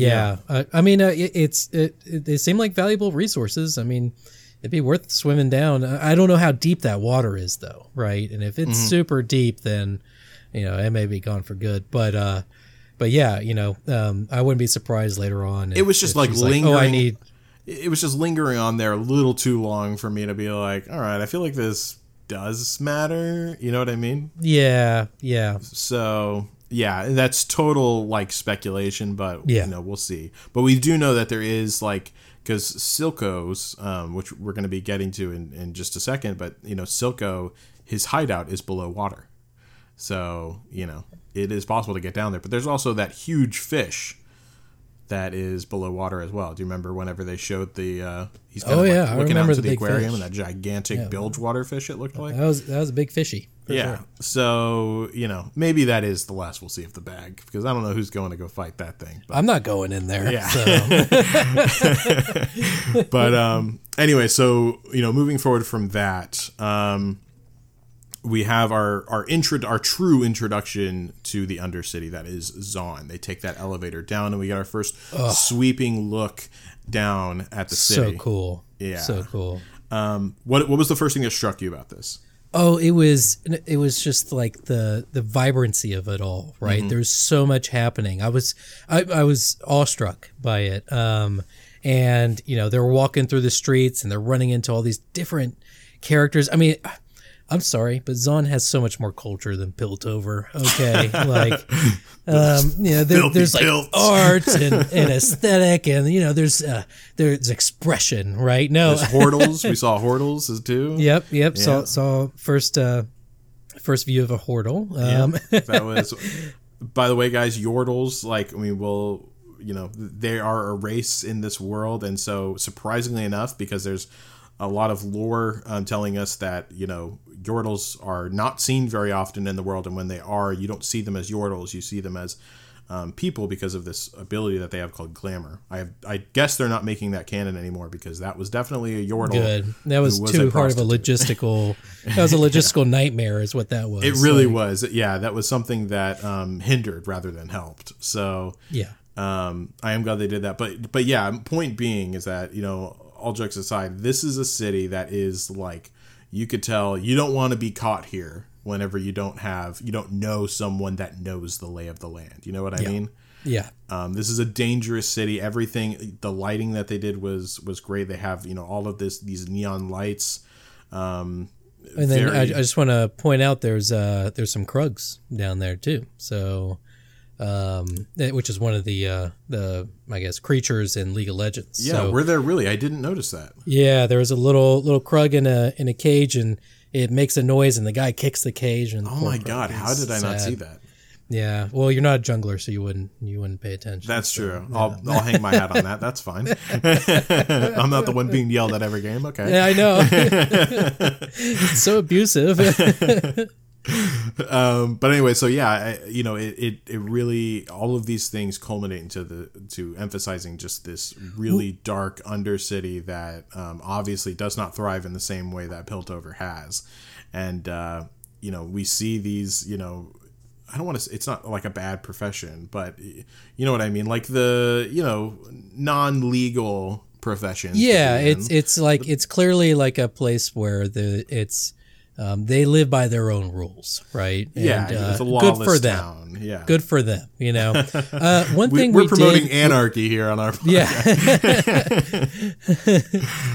Yeah, Uh, I mean, uh, it, it's it, it. They seem like valuable resources. I mean, it'd be worth swimming down. I don't know how deep that water is, though, right? And if it's Mm-hmm. super deep, then you know it may be gone for good. But uh, but yeah, you know, um, I wouldn't be surprised later on. It was just, like, lingering. oh, I need. it was just lingering on there a little too long for me to be like, all right, I feel like this does matter. You know what I mean? Yeah, yeah, So yeah, that's total like speculation, but Yeah. you know we'll see. But we do know that there is like because Silco's, um, which we're going to be getting to in, in just a second, but you know Silco, his hideout is below water, so you know it is possible to get down there. But there's also that huge fish that is below water as well. Do you remember whenever they showed the? Uh, he's kind Oh, of yeah, like I looking remember out into the the aquarium fish. and that gigantic bilge water fish. It looked like. that was that was a big fishy. Yeah. sure. So, you know, maybe that is the last we'll see of the bag because I don't know who's going to go fight that thing. But, I'm not going in there. Yeah. So. [laughs] but um, anyway, so, you know, moving forward from that, um, we have our our intro our true introduction to the undercity that is Zaun. They take that elevator down and we get our first sweeping look down at the city. so cool. Yeah. So cool. Um, what what was the first thing that struck you about this? Oh, it was it was just like the the vibrancy of it all, right? Mm-hmm. There's so much happening. I was I, I was awestruck by it. Um and you know, they're walking through the streets and they're running into all these different characters. I mean, I'm sorry, but Zaun has so much more culture than Piltover. Okay, [laughs] like, um, you know, there, there's like Pilts. art and, [laughs] and aesthetic, and you know, there's uh, there's expression, right? No, There's Yordles. we [laughs] saw Yordles too. yep, yep. Yeah. Saw saw first uh, first view of a Yordle. Um, that was by the way guys yordles like i mean we'll you know they are a race in this world and so surprisingly enough because there's a lot of lore um, telling us that you know yordles are not seen very often in the world and when they are you don't see them as yordles you see them as um, people because of this ability that they have called glamour i have i guess they're not making that canon anymore because that was definitely a yordle Good. That was, was too hard of a logistical. that was a [laughs] logistical nightmare, is what that was. it really Like, was yeah that was something that um, hindered rather than helped so Yeah. um, I am glad they did that. But but yeah, point being is that you know all jokes aside, this is a city that is like you could tell you don't want to be caught here whenever you don't have you don't know someone that knows the lay of the land. You know what I mean? Yeah. Um, this is a dangerous city. Everything, the lighting that they did was was great. They have you know all of this these neon lights. Um, And then I, I just want to point out there's uh there's some Krugs down there too. So, um, eh, which is one of the uh the I guess creatures in League of Legends. yeah, So, we're there really. I didn't notice that. yeah. There was a little little Krug in a in a cage and it makes a noise and the guy kicks the cage and Oh my god, how did I not see that? Yeah. Well, you're not a jungler, so you wouldn't you wouldn't pay attention. That's So, true. I'll, I'll hang my hat on that. That's fine. [laughs] I'm not the one being yelled at every game. Okay. Yeah, I know. [laughs] [laughs] it's so abusive. Um, but anyway, so yeah, I, you know, it, it, it really all of these things culminate into the to emphasizing just this really dark undercity that um, obviously does not thrive in the same way that Piltover has, and uh, you know we see these you know I don't want to. It's not like a bad profession, but you know what I mean. Like the you know non-legal professions. to yeah, it's it's like it's clearly like a place where the it's um, they live by their own rules, right? yeah, And, uh, it's a good lawless for them. town. Yeah, Good for them. You know, [laughs] uh, one We, thing we're we promoting did, anarchy here on our. podcast.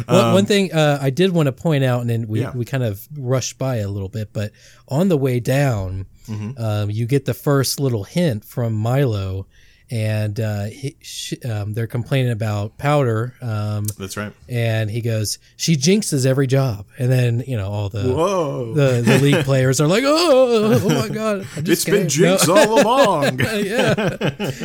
Yeah. [laughs] one, one thing uh, I did want to point out, and then we, Um, Yeah. we kind of rushed by a little bit, but on the way down, Mm-hmm. um, you get the first little hint from Mylo, and uh, he, sh um, they're complaining about powder, um, That's right. and he goes, "She jinxes every job," and then you know all the. Whoa. The, the league [laughs] players are like, oh, oh my god! It's been jinxed No. all along. [laughs] yeah,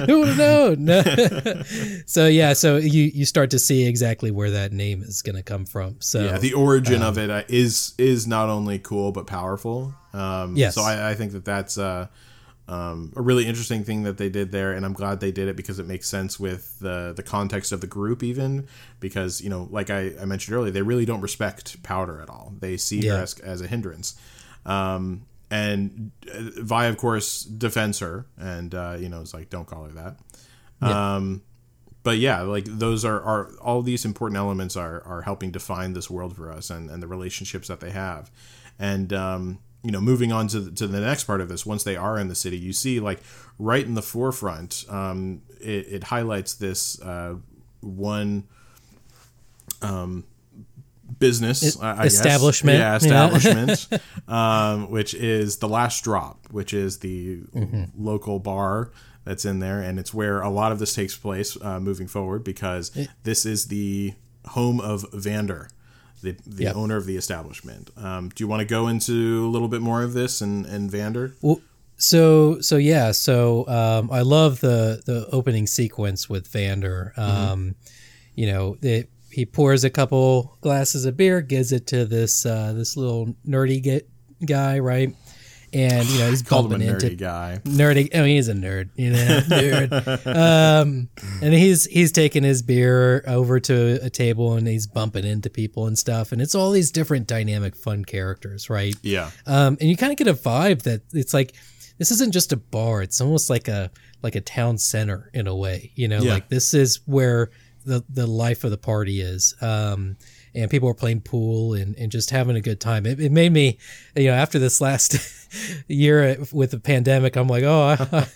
who would have known? No. [laughs] so yeah, so you you start to see exactly where that name is going to come from. So yeah, the origin of it uh, is is not only cool but powerful. Um, Yes. So I, I think that that's uh, um, a really interesting thing that they did there, and I'm glad they did it because it makes sense with the the context of the group, even because you know, like I, I mentioned earlier, they really don't respect Powder at all. They see her as, as a hindrance. Um, and uh, Vi, of course, defends her, and uh, you know, it's like, don't call her that. Um, but yeah, like those are, are all these important elements are are helping define this world for us and, and the relationships that they have, and um, you know, moving on to the, to the next part of this, once they are in the city, you see like right in the forefront, um, it, it highlights this uh, one um, business I, I establishment. yeah, Yeah. establishment, [laughs] um, which is the Last Drop, which is the local bar that's in there, and it's where a lot of this takes place uh, moving forward because this is the home of Vander, the, the Yep. owner of the establishment. Um, do you want to go into a little bit more of this and, and Vander? Well, so so yeah, so um, I love the the opening sequence with Vander. Um, You know, it, he pours a couple glasses of beer, gives it to this uh, this little nerdy get, guy, right? And you know he's Called him a bumping into nerdy guy. nerdy. I mean, he's a nerd, you know, [laughs] nerd. Um, and he's he's taking his beer over to a table and he's bumping into people and stuff. And it's all these different dynamic, fun characters, right? Yeah. Um, and you kind of get a vibe that it's like this isn't just a bar; it's almost like a like a town center in a way. You know, Yeah. like this is where the the life of the party is. Um, and people are playing pool and, and just having a good time. It, it made me, you know, after this last [laughs] year with the pandemic, I'm like, oh, I,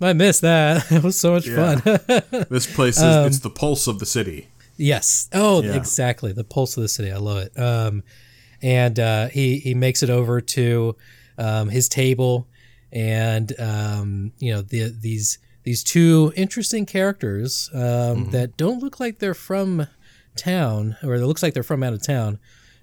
[laughs] I missed that. [laughs] It was so much Yeah. fun. This place is Um, it's the pulse of the city. Yes. Oh, Yeah. exactly. The pulse of the city. I love it. Um, and uh, he he makes it over to um, his table, and um, you know the, these these two interesting characters um, mm-hmm. that don't look like they're from town, or it looks like they're from out of town.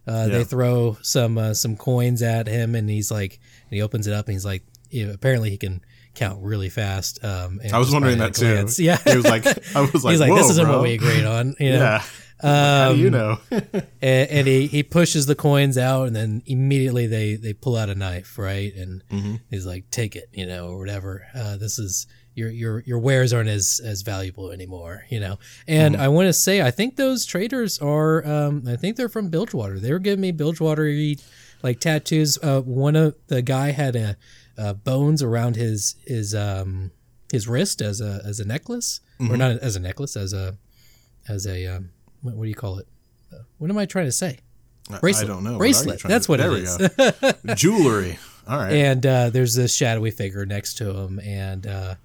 Uh, yeah. They throw some uh, some coins at him, and he's like, and he opens it up, and he's like, you know, apparently he can count really fast. Um, I was wondering that too. Yeah, he was like, I was like, [laughs] he's like, this isn't bro. what we agreed on. You know? [laughs] yeah. Um, How do you know? [laughs] and, and, he, he pushes the coins out, and then immediately they they pull out a knife, right? And mm-hmm. he's like, "Take it," you know, or whatever. Uh, this is your your your wares aren't as as valuable anymore, you know. And mm-hmm. I want to say, I think those traders are, um, I think they're from Bilgewater. They were giving me Bilgewater like tattoos. Uh, one of the guy had a uh, bones around his his um his wrist as a as a necklace, mm-hmm. or not as a necklace, as a as a um, what, what do you call it? Uh, what am I trying to say? Bracelet. I don't know. Bracelet. That's to, what it is. [laughs] Jewelry. All right. And uh, there's this shadowy figure next to him, and uh,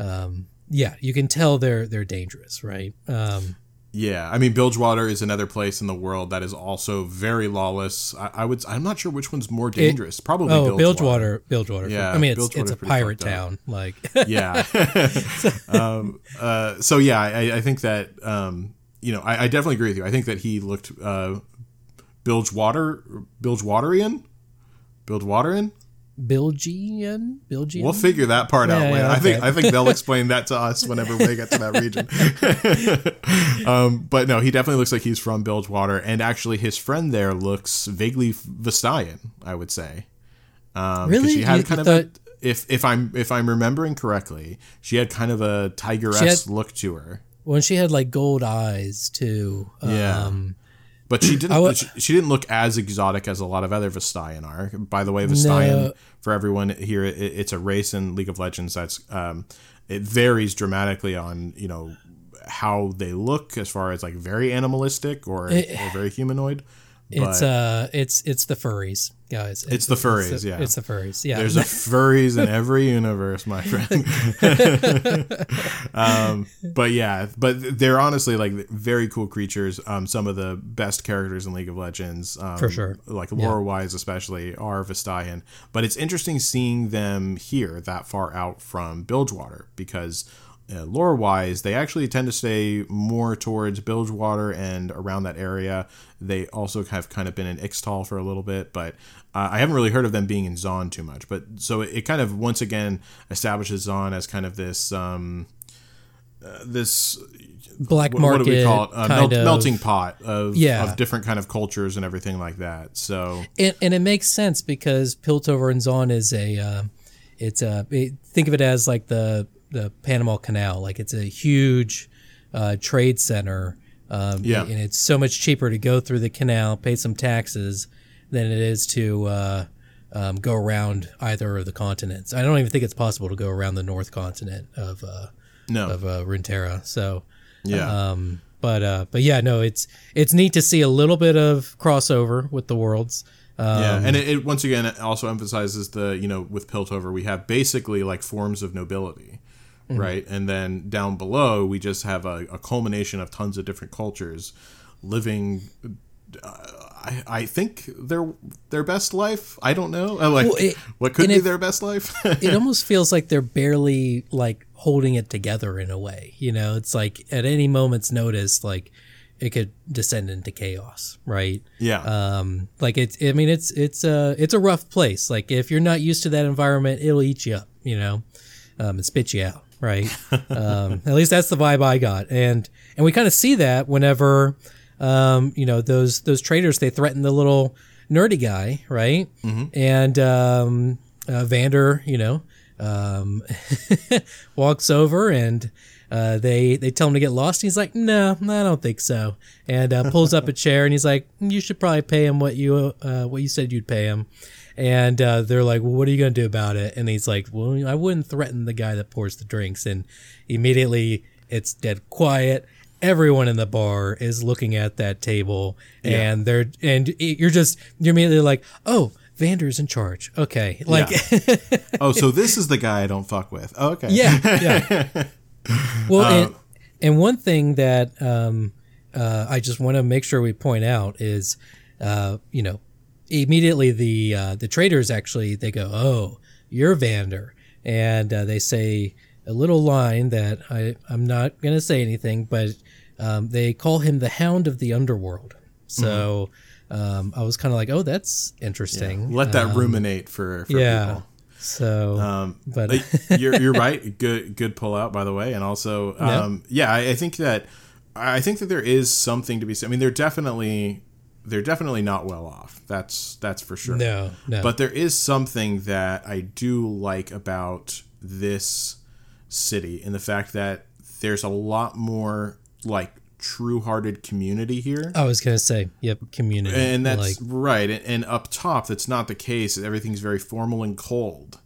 um, yeah, you can tell they're they're dangerous, right? Um, yeah, I mean, Bilgewater is another place in the world that is also very lawless. I, I would, I'm not sure which one's more dangerous. It, Probably oh, Bilgewater. Bilgewater. Yeah, I mean, it's, it's a pirate town. Like, yeah. [laughs] [laughs] um, uh, so yeah, I, I think that um, you know, I, I, definitely agree with you. I think that he looked uh, Bilgewater, Bilgewaterian, Bilgewaterian. Bilgian, Bilgian. We'll figure that part yeah, out. Yeah, I think I think they'll [laughs] explain that to us whenever we get to that region. [laughs] um, but no, he definitely looks like he's from Bilgewater, and actually, his friend there looks vaguely Vastayan. I would say. Um, really, she had you, kind of a, if if I'm if I'm remembering correctly, she had kind of a tigeress look to her. When she had like gold eyes too. Yeah. But she didn't. She, she, didn't look as exotic as a lot of other Vastayan are. By the way, Vastayan no. for everyone here, it, it's a race in League of Legends that's um, it varies dramatically on you know how they look as far as like very animalistic or, it, or very humanoid. It's uh, it's it's the furries, guys. It's, it's the furries, it's yeah. It's the furries, yeah. There's a [laughs] furries in every universe, my friend. [laughs] um, but yeah, but they're honestly like very cool creatures. Um, some of the best characters in League of Legends, um, for sure. Like lore wise, especially are Vastayan. But it's interesting seeing them here that far out from Bilgewater because uh, lore wise, they actually tend to stay more towards Bilgewater and around that area. They also have kind of been in Ixtal for a little bit, but uh, I haven't really heard of them being in Zaun too much. But so it, it kind of once again establishes Zaun as kind of this. Um, uh, this black market what do we call it? Uh, melt, melting pot of, yeah. of different kind of cultures and everything like that. So and, and it makes sense because Piltover and Zaun is a uh, it's a think of it as like the the Panama Canal. Like it's a huge uh, trade center. Um, yeah. And it's so much cheaper to go through the canal, pay some taxes, than it is to uh, um, go around either of the continents. I don't even think it's possible to go around the north continent of uh, no. of uh, Runeterra. So yeah. Um, but uh, but yeah, no, it's it's neat to see a little bit of crossover with the worlds. Um, yeah, and it, it, once again it also emphasizes the you know with Piltover we have basically like forms of nobility mm-hmm. right? And then down below, we just have a, a culmination of tons of different cultures living. Uh, I, I think their their best life. I don't know. Like well, it, what could be it, their best life. [laughs] it almost feels like they're barely like holding it together in a way. You know, it's like at any moment's notice, like it could descend into chaos, right? Yeah. Um, like it's. I mean, it's it's a it's a rough place. Like if you're not used to that environment, it'll eat you up. You know, um, and spit you out right? [laughs] um, at least that's the vibe I got, and and we kind of see that whenever, um, you know, those those traders they threaten the little nerdy guy, right? Mm-hmm. And um, uh, Vander, you know, um, [laughs] walks over and. Uh, they they tell him to get lost. He's like, no, I don't think so, and uh, pulls up a [laughs] chair and he's like, you should probably pay him what you uh, what you said you'd pay him. And uh, they're like, well, what are you going to do about it? And he's like, well, I wouldn't threaten the guy that pours the drinks. And immediately it's dead quiet. Everyone in the bar is looking at that table yeah. and they're, and you're just, you're immediately like, oh, Vander's in charge. Okay. Like, yeah. [laughs] oh, so this is the guy I don't fuck with. Oh, okay. Yeah. Yeah. [laughs] well, uh, and, and, one thing that um, uh, I just want to make sure we point out is, uh, you know, immediately the uh, the traders actually they go, "Oh, you're Vander," and uh, they say a little line that I I'm not gonna say anything, but um, they call him the Hound of the Underworld. So um, I was kind of like, "Oh, that's interesting." Let that Um, ruminate for, for yeah. people. So, Um, but [laughs] you're you're right. Good good pull out by the way, and also um, yeah, I, I think that I think that there is something to be said. I mean, they're definitely they're definitely not well off. That's that's for sure. no, no, But there is something that I do like about this city in the fact that there's a lot more like true-hearted community here. I was gonna say, yep, community, and that's like, right and, and up top that's not the case everything's very formal and cold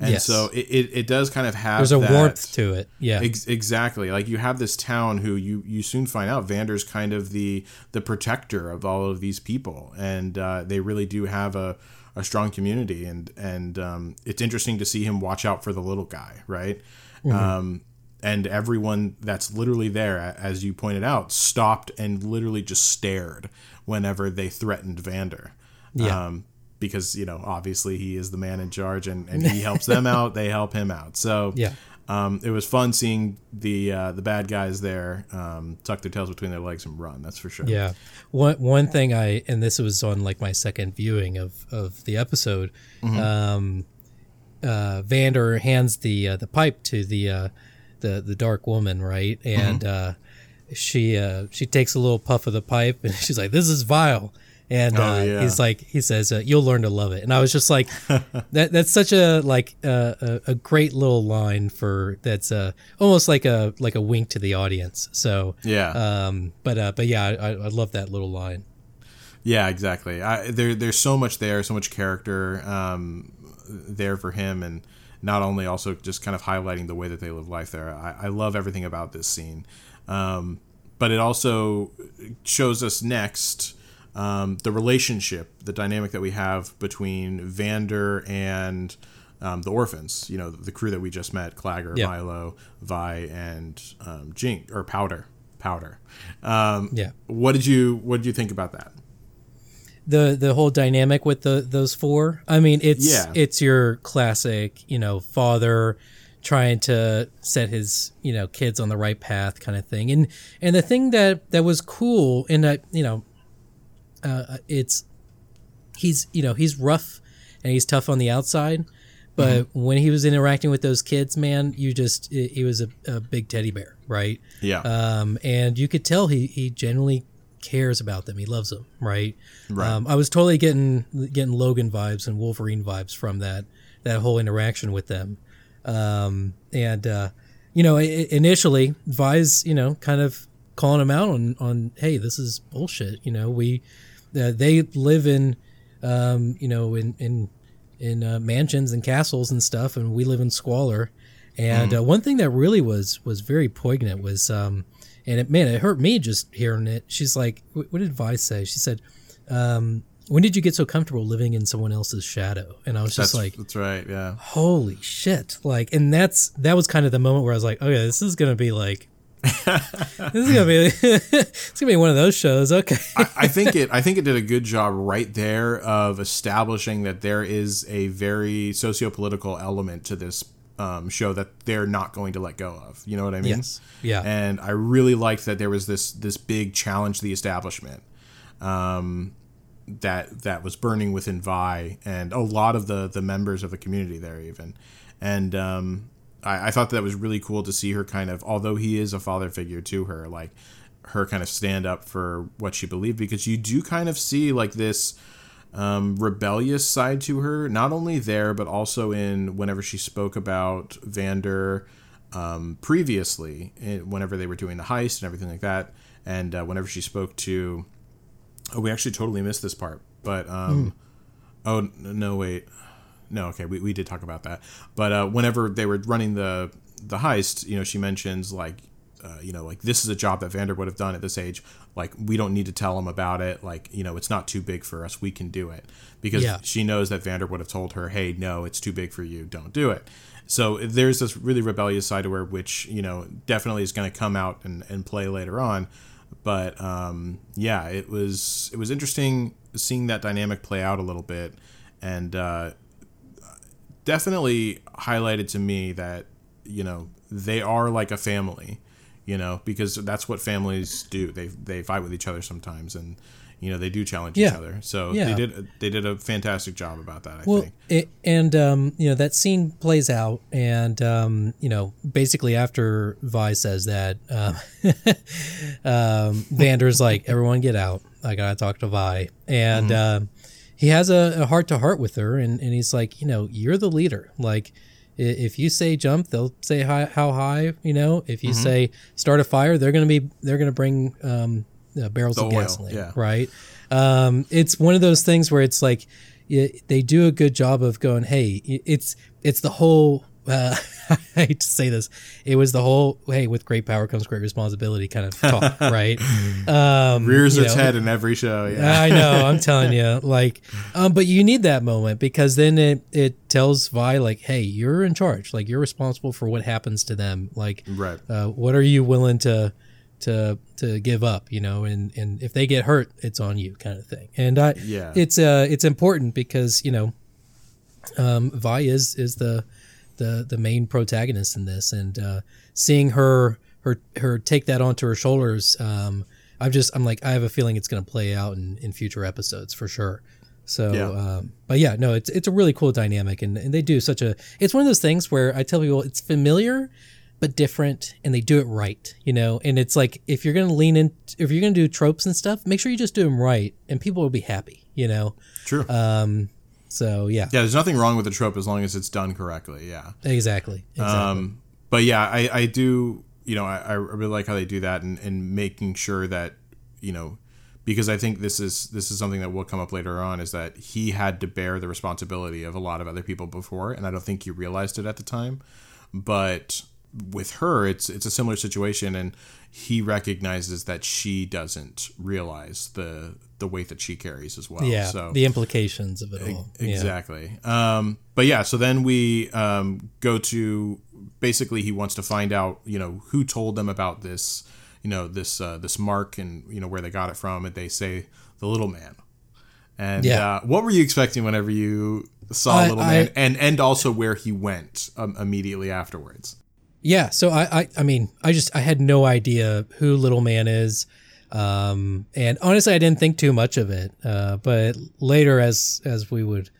and Yes. so it, it, it does kind of have there's a that- warmth to it. Yeah, Ex- exactly like you have this town who you you soon find out vander's kind of the the protector of all of these people and uh, they really do have a a strong community and and um, it's interesting to see him watch out for the little guy right Mm-hmm. um, and everyone that's literally there as you pointed out stopped and literally just stared whenever they threatened vander Yeah. um, because you know obviously he is the man in charge and, and he helps them [laughs] out they help him out so Yeah. um, it was fun seeing the uh, the bad guys there um, tuck their tails between their legs and run that's for sure Yeah. One one thing I and this was on like my second viewing of of the episode. Um, uh, Vander hands the uh, the pipe to the uh, the the dark woman, right? And uh, she uh, she takes a little puff of the pipe and [laughs] she's like, "This is vile." And Oh, uh, yeah. he's like, he says, uh, "You'll learn to love it." And I was just like, [laughs] that that's such a like uh, a, a great little line for that's uh, almost like a like a wink to the audience. So yeah um, but uh, but yeah, I, I love that little line. Yeah, exactly. I, there, there's so much there, so much character um, there for him, and not only also just kind of highlighting the way that they live life there. I, I love everything about this scene, um, but it also shows us next um, the relationship, the dynamic that we have between Vander and um, the orphans. You know, the crew that we just met: Claggor, Yeah. Mylo, Vi, and um, Jink or Powder. Powder. Um, Yeah. What did you What did you think about that? the the whole dynamic with the those four. I mean, it's Yeah. it's your classic, you know, father trying to set his you know kids on the right path kind of thing. And and the thing that that was cool, and that you know, uh, it's he's you know he's rough and he's tough on the outside. But when he was interacting with those kids, man, you just he he was a, a big teddy bear, right? Yeah. um, and you could tell he he genuinely cares about them. He loves them, right? Right. Um, I was totally getting getting Logan vibes and Wolverine vibes from that that whole interaction with them, um, and uh, you know, initially Vi's you know kind of calling him out on on hey, this is bullshit. You know, we uh, they live in um, you know in in in uh, mansions and castles and stuff, and we live in squalor. And uh, one thing that really was was very poignant was, um, and it, man, it hurt me just hearing it. She's like, "What what did Vi say?" She said, um, "When did you get so comfortable living in someone else's shadow?" And I was just that's like, that's right. Yeah. "Holy shit!" Like, and that's that was kind of the moment where I was like, "Okay, this is gonna be like." This is gonna be [laughs] it's gonna be one of those shows okay I, I think it. I think it did a good job right there of establishing that there is a very socio-political element to this um, show that they're not going to let go of. You know what I mean? Yes. Yeah. And I really liked that there was this this big challenge to the establishment. Um, that that was burning within Vi and a lot of the the members of the community there even, and um, I, I thought that was really cool to see her kind of although he is a father figure to her like her kind of stand up for what she believed because you do kind of see like this um, rebellious side to her not only there but also in whenever she spoke about Vander um, previously whenever they were doing the heist and everything like that and uh, whenever she spoke to Oh, we actually totally missed this part. But um, oh n- no, wait, no, okay, we, we did talk about that. But uh, whenever they were running the the heist, you know, she mentions like, uh, you know, like this is a job that Vander would have done at this age. Like we don't need to tell him about it. Like you know, it's not too big for us. We can do it because Yeah. she knows that Vander would have told her, hey, no, it's too big for you. Don't do it. So there's this really rebellious side to her, which you know definitely is going to come out and, and play later on but um, yeah, it was it was interesting seeing that dynamic play out a little bit, and uh, definitely highlighted to me that you know they are like a family, you know, because that's what families do. They they fight with each other sometimes, and you know they do challenge each other. So Yeah. they did they did a fantastic job about that. I Well, think. it, and um, you know that scene plays out, and um, you know basically after Vi says that, um, [laughs] um, Vander's like, "Everyone get out! I gotta talk to Vi," and um, he has a heart to heart with her, and, and he's like, you know, you're the leader. Like, if you say jump, they'll say hi, how high. You know, if you say start a fire, they're gonna be they're gonna bring um, uh, barrels The of oil, gasoline, yeah. right? Um, it's one of those things where it's like it, they do a good job of going, hey, it's it's the whole. Uh, [laughs] I hate to say this, it was the whole hey, with great power comes great responsibility kind of talk, [laughs] right? Um, Rears its know, head in every show. Yeah. I know, I'm [laughs] telling you, like, um, but you need that moment because then it it tells Vi like, hey, you're in charge, like you're responsible for what happens to them, like, Right. uh, what are you willing to to to give up, you know, and and if they get hurt, it's on you, kind of thing. And I, Yeah. it's uh, it's important because you know, um, Vi is is the the the main protagonist in this, and uh, seeing her her her take that onto her shoulders, um, I'm just I'm like I have a feeling it's going to play out in in future episodes for sure. So, Yeah. um, but yeah, no, it's it's a really cool dynamic, and, and they do such a. It's one of those things where I tell people it's familiar, but different, and they do it right, you know. And it's like if you're gonna lean in, if you're gonna do tropes and stuff, make sure you just do them right, and people will be happy, you know. True. Um, so yeah, yeah. There's nothing wrong with the trope as long as it's done correctly. Yeah. exactly, exactly. Um, but yeah, I, I do, you know, I, I really like how they do that and, and making sure that, you know, because I think this is this is something that will come up later on is that he had to bear the responsibility of a lot of other people before, and I don't think he realized it at the time. But with her, it's it's a similar situation, and he recognizes that she doesn't realize the the weight that she carries as well. yeah, so the implications of it all. Yeah. Exactly. Um, but yeah, so then we um, go to basically he wants to find out, you know, who told them about this, you know, this uh, this mark and you know where they got it from, and they say the little man. And Yeah. uh, what were you expecting whenever you saw I- little I- man, and and also where he went um, immediately afterwards? Yeah, so I, I, I mean, I just I had no idea who Little Man is, um, and honestly, I didn't think too much of it. Uh, but later, as as we would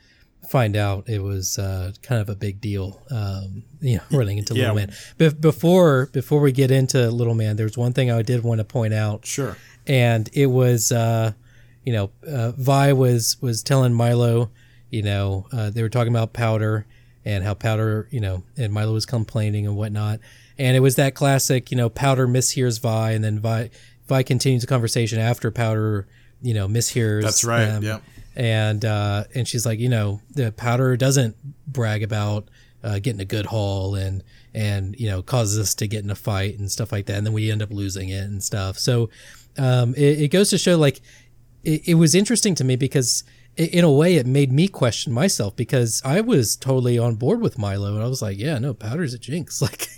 find out, it was uh, kind of a big deal. Um, you know, running into Yeah. Little Man. But before before we get into Little Man, there's one thing I did want to point out Sure. and it was uh you know uh, vi was was telling Mylo you know uh, they were talking about powder and how powder you know and Mylo was complaining and whatnot and it was that classic you know powder mishears vi and then vi vi continues the conversation after powder you know mishears That's right. them. Yep. and uh and she's like you know the powder doesn't brag about uh, getting a good haul and and you know causes us to get in a fight and stuff like that and then we end up losing it and stuff so um it, it goes to show like it, it was interesting to me because in a way it made me question myself because i was totally on board with Mylo and i was like yeah no powder's a jinx [laughs] like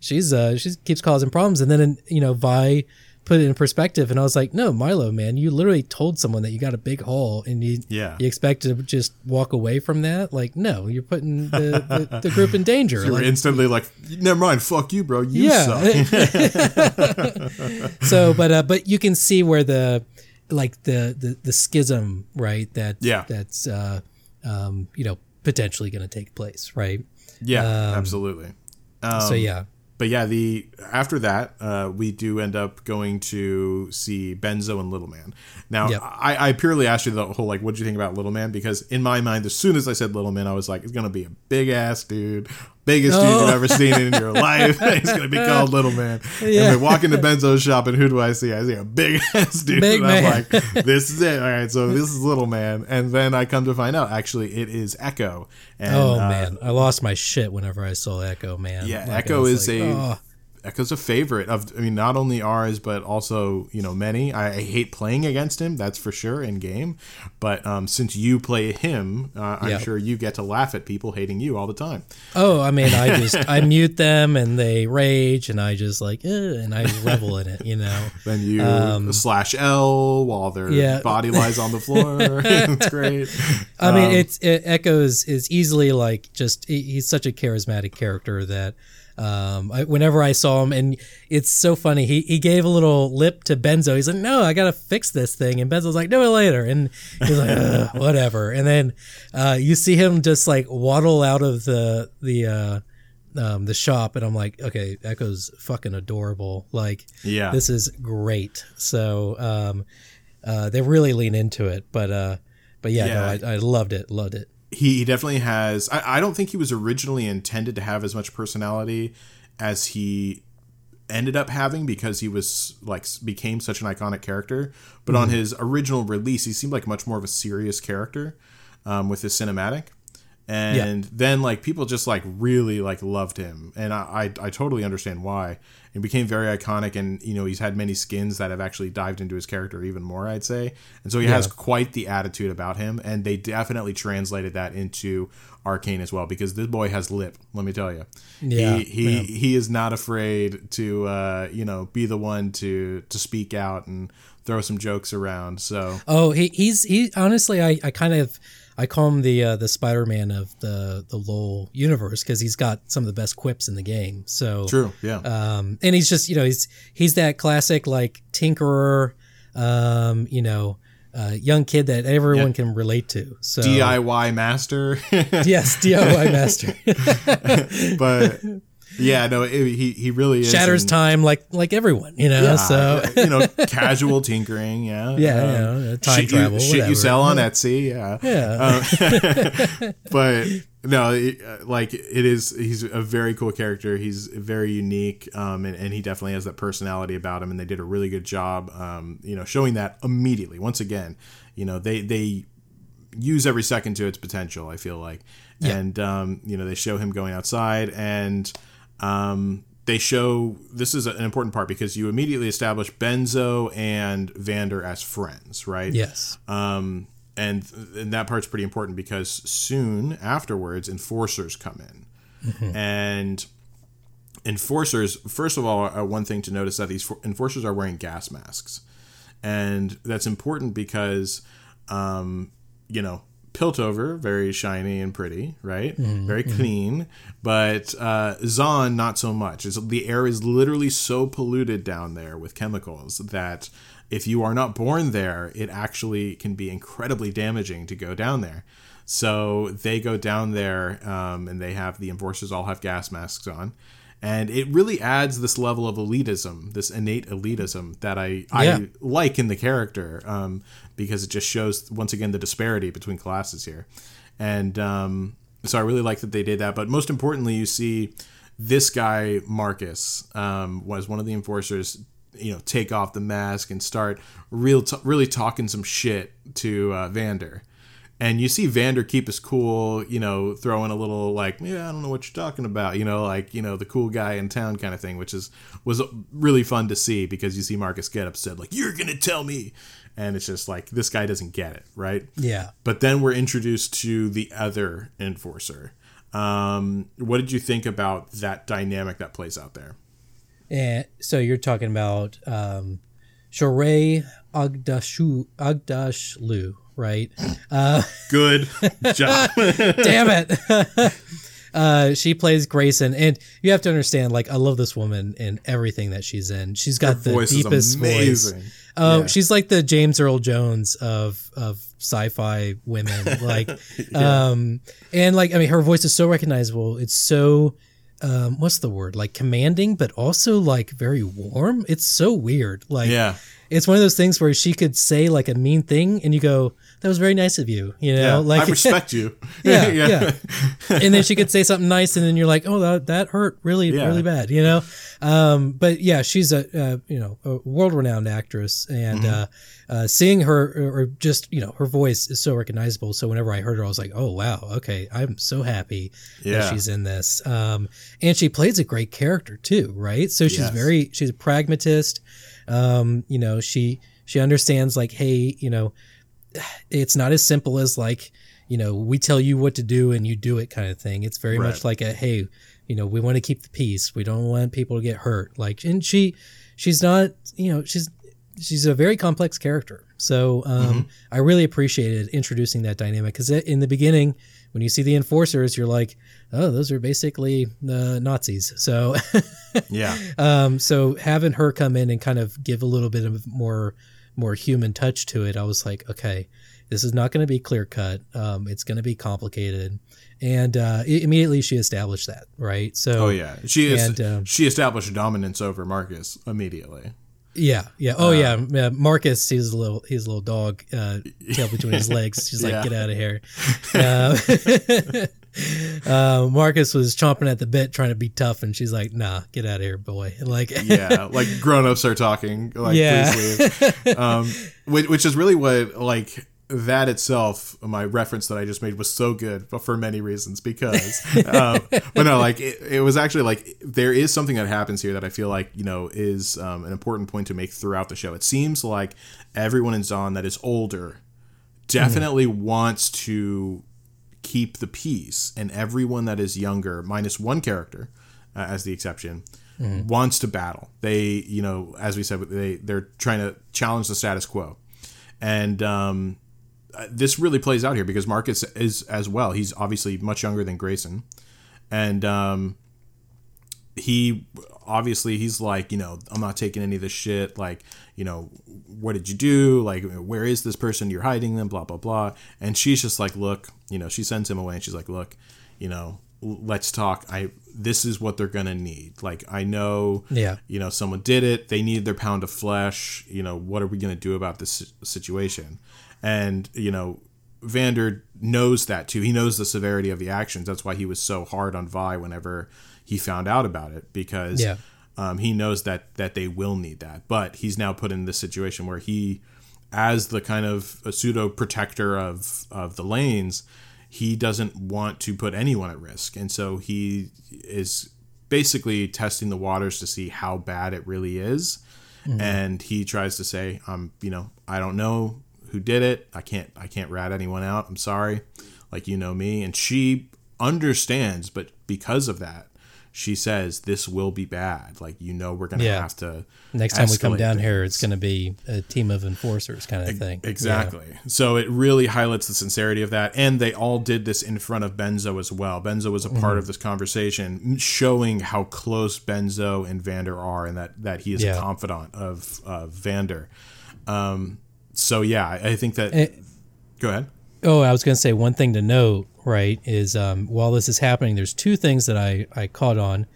she's uh she keeps causing problems and then you know vi put it in perspective and i was like no Mylo man you literally told someone that you got a big haul and you Yeah. you expect to just walk away from that like no you're putting the, the, the group in danger You were Like, instantly like, never mind, fuck you, bro. You yeah suck. [laughs] so but uh but you can see where the like the the, the schism right that Yeah. that's uh um you know potentially going to take place right yeah, absolutely. Um, so yeah but yeah, the after that, uh, we do end up going to see Benzo and Little Man. Now, Yep. I, I purely asked you the whole like, what do you think about Little Man? Because in my mind, as soon as I said Little Man, I was like, it's gonna be a big ass dude, biggest dude Oh. you've ever seen in your [laughs] life. [laughs] He's gonna be called Little Man. Yeah. And we walk into Benzo's shop, and who do I see? I see a big [laughs] ass dude. Big and I'm man. like, this is it. All right, so this is Little Man, and then I come to find out, actually, it is Ekko. And, oh uh, man i lost my shit whenever i saw Ekko man Yeah, Like, Ekko is like, a- oh. Ekko's a favorite of. I mean, not only ours, but also you know many. I, I hate playing against him. That's for sure in game. But um, since you play him, uh, I'm Yeah. sure you get to laugh at people hating you all the time. Oh, I mean, I just [laughs] I mute them and they rage, and I just like, and I revel in it, you know. [laughs] Then you slash L while their Um, Yeah. body lies on the floor. [laughs] it's great. I mean, Um, it's it, Ekko's is easily like just he's such a charismatic character that um, I, whenever I saw him, and it's so funny. He he gave a little lip to Benzo. He's like, "No, I gotta fix this thing," and Benzo's like, "Do it later," and he's like, [laughs] "Whatever." And then uh, you see him just like waddle out of the the. Uh, um, the shop and I'm like, okay, Ekko's fucking adorable. Like, Yeah. this is great. So, um, uh, they really lean into it, but, uh, but yeah, Yeah. no, I, I loved it. Loved it. He, he definitely has I, I don't think he was originally intended to have as much personality as he ended up having because he was like became such an iconic character. But on his original release he seemed like much more of a serious character um, with his cinematic and then like people just like really like loved him. And I, I i totally understand why. And became very iconic and you know he's had many skins that have actually dived into his character even more i'd say. And so he has quite the attitude about him and they definitely translated that into arcane as well because this boy has lip let me tell you Yeah, he he, he is not afraid to uh you know be the one to to speak out and throw some jokes around so. Oh, he, he's, he, honestly, I, I kind of, I call him the, uh, the Spider-Man of the, the LoL universe because he's got some of the best quips in the game. So, true yeah um, and he's just, you know, he's, he's that classic like tinkerer, um, you know, uh, young kid that everyone can relate to. So diy master yes, DIY master [laughs] but yeah, no, it, he he really is shatters and- time like like everyone, you know. Yeah, so [laughs] you know, [laughs] casual tinkering, yeah, Yeah, Um, time shit travel, You, shit you sell on [laughs] Etsy, yeah, yeah, but no, it, uh, like it is. He's a very cool character. He's very unique, um, and, and he definitely has that personality about him. And they did a really good job, um, you know, showing that immediately. Once again, you know, they they use every second to its potential. I feel like, and um, you know, they show him going outside, and um, they show this is an important part because you immediately establish Benzo and Vander as friends, right? yes, Um, and, and that part's pretty important because soon afterwards, enforcers come in, and enforcers. First of all, uh, one thing to notice that these enforcers are wearing gas masks, and that's important because, um, you know, Piltover very shiny and pretty, right? Very clean, but uh, Zaun not so much. It's, the air is literally so polluted down there with chemicals that if you are not born there, it actually can be incredibly damaging to go down there. So they go down there, um, and they have the enforcers all have gas masks on, and it really adds this level of elitism, this innate elitism that I Yeah. I like in the character, um, because it just shows once again the disparity between classes here, and um, so I really like that they did that. But most importantly, you see this guy Marcus um, was one of the enforcers. You know, take off the mask and start real, t- really talking some shit to uh, Vander. And you see Vander keep his cool, you know, throwing a little like, yeah, I don't know what you're talking about, you know, like you know the cool guy in town kind of thing, which is was really fun to see because you see Marcus get upset, like you're gonna tell me, and it's just like this guy doesn't get it, right? yeah. But then we're introduced to the other enforcer. Um, what did you think about that dynamic that plays out there? And so you're talking about um, Shohreh Agdashu Aghdashloo, right? Uh, [laughs] Good job. [laughs] damn it. [laughs] Uh, she plays Grayson, and you have to understand. Like, I love this woman and everything that she's in. She's got the voice is deepest amazing. voice. Oh, Yeah. she's like the James Earl Jones of of sci-fi women. [laughs] Like, um, and like, I mean, her voice is so recognizable. It's so, um, what's the word? Like commanding, but also like very warm. It's so weird. Like, Yeah. It's one of those things where she could say like a mean thing and you go, that was very nice of you. You know, Yeah, like I respect you. [laughs] [laughs] yeah, yeah. and then she could say something nice, and then you're like, oh, that, that hurt really, Yeah. really bad, you know. Um, but yeah, she's a uh, you know a world renowned actress, and Mm-hmm. uh, uh, seeing her or just you know her voice is so recognizable. So whenever I heard her, I was like, oh wow, okay, I'm so happy Yeah. that she's in this. Um, and she plays a great character too, right? So she's Yes. very she's a pragmatist. Um, you know, she she understands like, hey, you know, it's not as simple as like you know we tell you what to do and you do it kind of thing. It's very Right. much like a hey you know we want to keep the peace. We don't want people to get hurt. Like and she she's not you know she's she's a very complex character. So um i really appreciated introducing that dynamic because in the beginning when you see the enforcers you're like oh those are basically uh, nazis so [laughs] Yeah. um, so having her come in and kind of give a little bit of more more human touch to it, I was like, okay, this is not going to be clear cut. Um, it's going to be complicated, and uh, immediately she established that, right? So Oh yeah. She is. And, um, she established dominance over Marcus immediately. yeah, yeah, oh yeah, yeah. Marcus, he's a little, he's a little dog, uh, tail between his [laughs] legs. She's like, Yeah. get out of here. [laughs] Uh, [laughs] uh, Marcus was chomping at the bit, trying to be tough, and she's like, nah, get out of here, boy. [laughs] Like, yeah, [laughs] like grown ups are talking. Like, Yeah. please leave. Um, which, which is really what like that itself. My reference that I just made was so good, but for many reasons. Because, um, but no, like it, it was actually like there is something that happens here that I feel like you know is um, an important point to make throughout the show. It seems like everyone in Zaun that is older definitely wants to keep the peace, and everyone that is younger, minus one character uh, as the exception, wants to battle. They, you know, as we said, they they're trying to challenge the status quo, and um, uh, this really plays out here because Marcus is as well. He's obviously much younger than Grayson, and um, he obviously he's like you know i'm not taking any of this shit. Like you know what did you do? Like where is this person? You're hiding them blah blah blah. And she's just like look you know she sends him away and she's like look you know let's talk. I this is what they're gonna need. Like i know Yeah. you know someone did it. They need their pound of flesh. You know what are we gonna do about this situation? And you know Vander knows that too. He knows the severity of the actions. That's why he was so hard on Vi whenever he found out about it because Yeah. um, he knows that that they will need that. But he's now put in this situation where he, as the kind of a pseudo protector of of the lanes, he doesn't want to put anyone at risk, and so he is basically testing the waters to see how bad it really is. And he tries to say, "Um, you know, I don't know who did it. I can't I can't rat anyone out. I'm sorry. Like you know me." And she understands, but because of that, she says this will be bad. Like you know we're going to Yeah. have to Next time we come down here, it's going to be a team of enforcers kind of thing. Exactly. So it really highlights the sincerity of that. And they all did this in front of Benzo as well. Benzo was a Mm-hmm. part of this conversation, showing how close Benzo and Vander are and that, that he is Yeah. a confidant of uh, Vander. Um, so, yeah, I I think that. Eh. go ahead. Oh, I was going to say one thing to note, right, is um, while this is happening, there's two things that I, I caught on.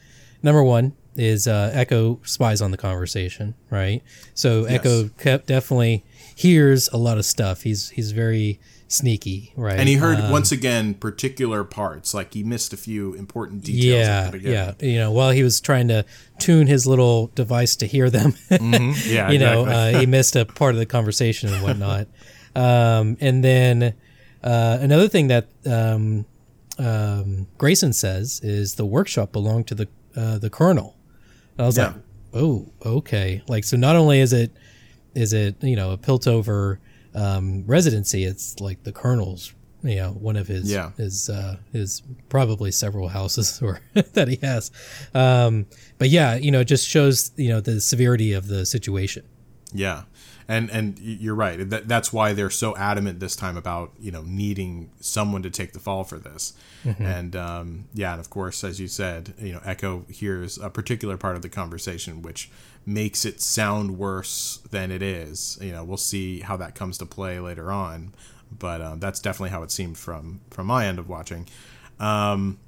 Number one is uh, Ekko spies on the conversation, right? So Ekko kept definitely hears a lot of stuff. He's he's very sneaky, right? And he heard Um, once again particular parts, like he missed a few important details. at yeah, the beginning. yeah. You know, while he was trying to tune his little device to hear them, [laughs] yeah. you know, uh, he missed a part of the conversation and whatnot. [laughs] um, and then uh, another thing that um, um, Grayson says is the workshop belonged to the uh, the colonel. And I was Yeah. like, oh, okay. Like, so not only is it is it you know a Piltover um, residency, it's like the colonel's. You know, one of his Yeah. his uh, his probably several houses [laughs] or [laughs] that he has, um, but yeah, you know, it just shows you know the severity of the situation. Yeah, and and you're right. That, that's why they're so adamant this time about you know needing someone to take the fall for this. And um, yeah, and of course, as you said, you know, Ekko hears a particular part of the conversation which makes it sound worse than it is. You know, we'll see how that comes to play later on, but um, that's definitely how it seemed from from my end of watching. Um,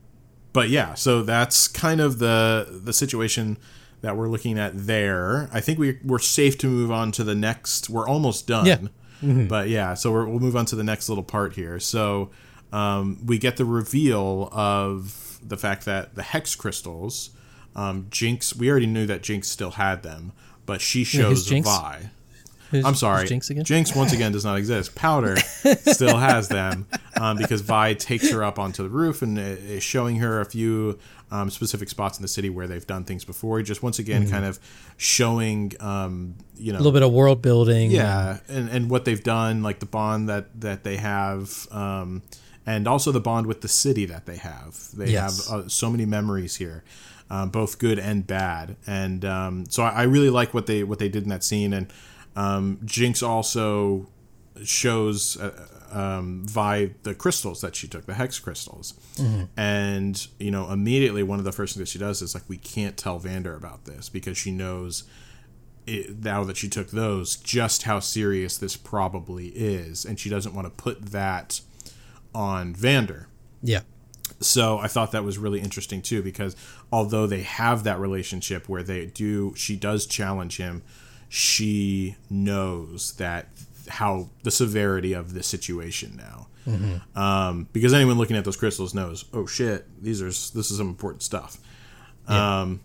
but yeah, so that's kind of the the situation that we're looking at there. I think we we're safe to move on to the next. We're almost done. Yeah. But yeah, so we're, we'll move on to the next little part here. So um, we get the reveal of the fact that the hex crystals, um, Jinx. We already knew that Jinx still had them, but she shows Jinx? Vi. Who's- I'm sorry. Jinx again? Jinx once again does not exist. Powder [laughs] still has them um, because Vi takes her up onto the roof and is showing her a few um, specific spots in the city where they've done things before. Just once again, kind of showing, um, you know, a little bit of world building. yeah, and, and what they've done, like the bond that that they have, um, and also the bond with the city that they have. They Yes. have uh, so many memories here, um, both good and bad, and um, so I, I really like what they what they did in that scene. And um, Jinx also shows uh, um, Vi the crystals that she took, the hex crystals, and you know immediately one of the first things that she does is like we can't tell Vander about this because she knows it, now that she took those, just how serious this probably is, and she doesn't want to put that on Vander. Yeah. So I thought that was really interesting too, because although they have that relationship where they do, she does challenge him. She knows that how the severity of the situation now, um, because anyone looking at those crystals knows, oh shit, these are this is some important stuff. Um,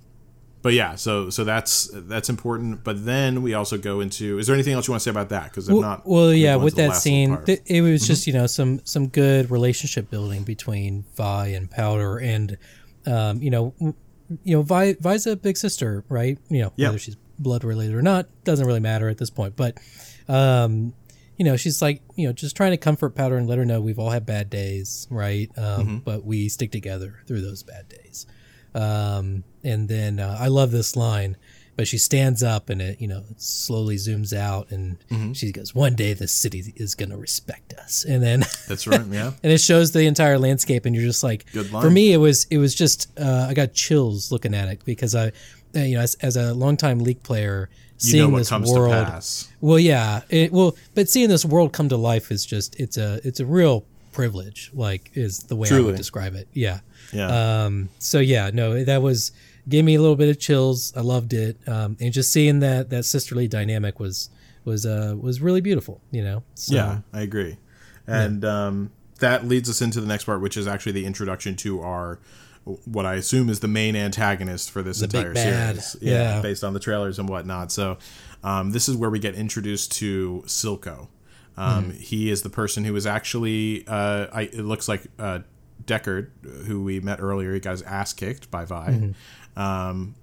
but yeah, so so that's that's important. But then we also go into. Is there anything else you want to say about that? Because if Well, not, well, yeah, with that scene. Mm-hmm. it was just you know some some good relationship building between Vi and Powder, and um, you know, you know, Vi Vi's a big sister, right? You know, Yeah. whether she's blood related or not doesn't really matter at this point, but um, you know, she's like you know just trying to comfort Powder and let her know we've all had bad days, right? Um, Mm-hmm. But we stick together through those bad days. Um, and then uh, I love this line, but she stands up and it, you know, it slowly zooms out and Mm-hmm. she goes, "One day the city is going to respect us." And then [laughs] that's right. Yeah, and it shows the entire landscape, and you're just like, Good line. for me, it was it was just uh, I got chills looking at it because I, you know, as, as a longtime League player, you seeing know what this comes world, to pass. well, yeah, it, well, but seeing this world come to life is just it's a it's a real privilege. Like is the way I would describe it. Yeah. Yeah. Um, so yeah, no, that was gave me a little bit of chills. I loved it, um, and just seeing that that sisterly dynamic was was uh was really beautiful. You know. So, Yeah, I agree. And um, that leads us into the next part, which is actually the introduction to our what I assume is the main antagonist for this big entire series. Yeah. based on the trailers and whatnot. So um, this is where we get introduced to Silco. Um, Mm-hmm. He is the person who is actually uh, I, it looks like uh, Deckard, who we met earlier. He got his ass kicked by Vi. Mm-hmm. Um,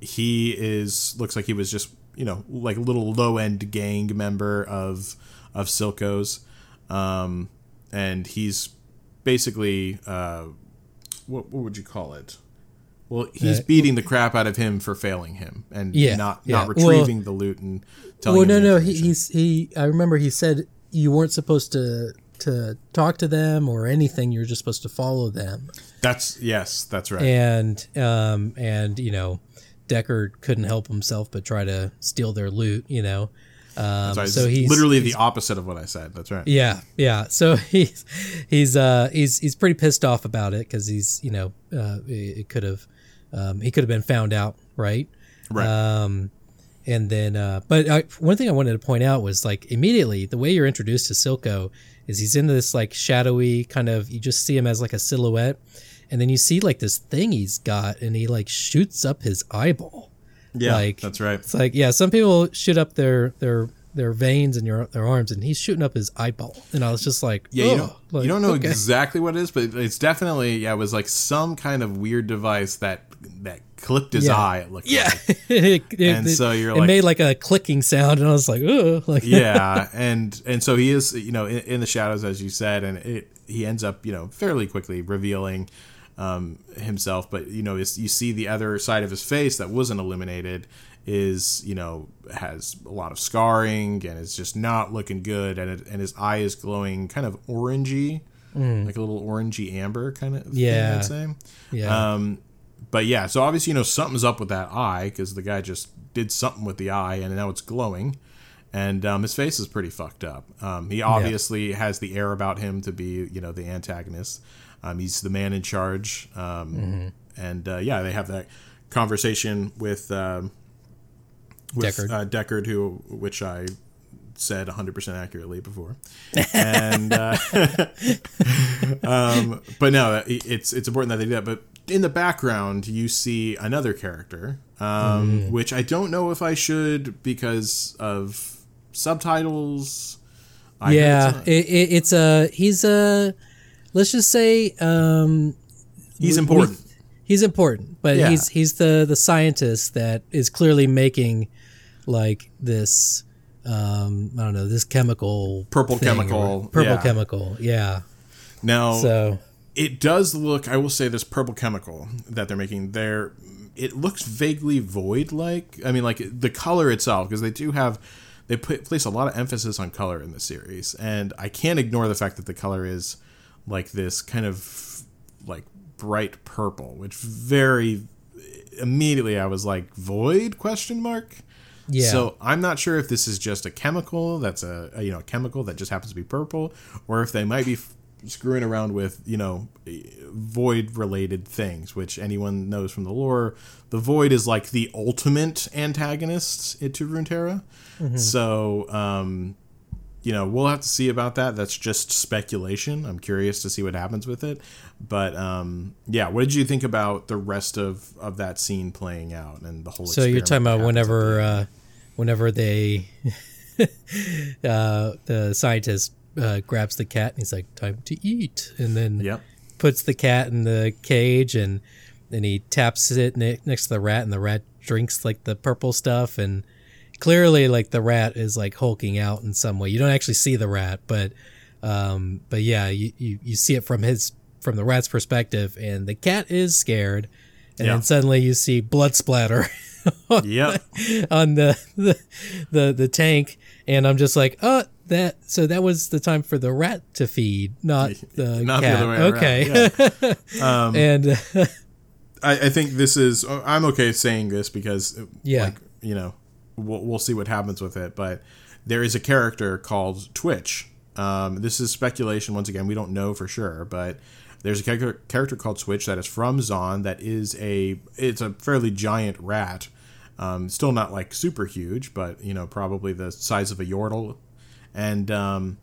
he is looks like he was just you know like a little low end gang member of of Silco's, um, and he's basically uh, what what would you call it? Well, he's Uh, beating the crap out of him for failing him and Yeah, not yeah. not retrieving the loot and telling Well, him. no, the no, he, he's he. I remember he said you weren't supposed to to talk to them or anything. You're just supposed to follow them. That's yes, that's right. And um and you know, Deckard couldn't help himself but try to steal their loot. You know. Um, Sorry, so he's literally the opposite of what I said. That's right. Yeah, yeah. So [laughs] he's he's uh he's he's pretty pissed off about it because he's you know uh it, it could have um, he could have been found out right Right. um and then uh but I, one thing I wanted to point out was like immediately the way you're introduced to Silco is he's in this like shadowy kind of you just see him as like a silhouette and then you see like this thing he's got and he like shoots up his eyeball yeah, like- that's right. it's like yeah some people shoot up their their their veins in your their arms and he's shooting up his eyeball and I was just like Yeah, you don't, Like, you don't know okay. exactly what it is, but it's definitely yeah, it was like some kind of weird device that that clipped his Yeah. eye. It looked Yeah, like. [laughs] it, it- And it- so you're it like- made like a clicking sound, and I was like, oh, like [laughs] yeah, and and so he is you know in, in the shadows as you said, and it he ends up you know fairly quickly revealing um, himself, but you know it's, you see the other side of his face that wasn't illuminated is you know has a lot of scarring and it's just not looking good, and it, and his eye is glowing kind of orangey, like a little orangey amber kind of thing, Mm. Yeah. Say. yeah, Um, but yeah, so obviously you know something's up with that eye because the guy just did something with the eye and now it's glowing, and um, his face is pretty fucked up. Um, he obviously has the air about him to be you know the antagonist. Um, he's the man in charge, um, and uh, yeah, they have that conversation with um, with Deckard. Uh, Deckard, who which I said 100% accurately before, [laughs] and uh, [laughs] um, but no, it's it's important that they do that. But in the background, you see another character, um, Mm. which I don't know if I should because of subtitles. I yeah, it's a- it, it, it's a he's a let's just say um, he's we- important. he's important, but Yeah. he's he's the the scientist that is clearly making like this um I don't know this chemical Purple chemical, purple yeah. chemical yeah now, so it does look i will say this purple chemical that they're making there it looks vaguely void like i mean like the color itself because they do have they put, place a lot of emphasis on color in the series and i can't ignore the fact that the color is like this kind of like bright purple which very immediately i was like void question mark yeah so I'm not sure if this is just a chemical that's a, a, you know a chemical that just happens to be purple, or if they might be f- screwing around with you know void related things, which anyone knows from the lore. The void is like the ultimate antagonist to Runeterra. So um, you know we'll have to see about that. That's just speculation. I'm curious to see what happens with it. But um, yeah, what did you think about the rest of of that scene playing out and the whole? so you're talking about happens at the whenever uh whenever they [laughs] uh the scientist uh, grabs the cat and he's like time to eat and then Yep. puts the cat in the cage and then he taps it ne- next to the rat and the rat drinks like the purple stuff and clearly like the rat is like hulking out in some way you don't actually see the rat but um but yeah you you, you see it from his from the rat's perspective and the cat is scared and Yeah. then suddenly you see blood splatter [laughs] Yep. on the, the the the tank and i'm just like oh that so that was the time for the rat to feed not [laughs] the Not the cat around, okay [laughs] Um, and I, I think this is. I'm okay saying this because, Yeah. like you know, we'll, we'll see what happens with it. But there is a character called Twitch. Um, this is speculation. Once again, we don't know for sure, but there's a character, character called Twitch that is from Zaun. That is a. It's a fairly giant rat. Um, still not like super huge, but you know, probably the size of a yordle. And um,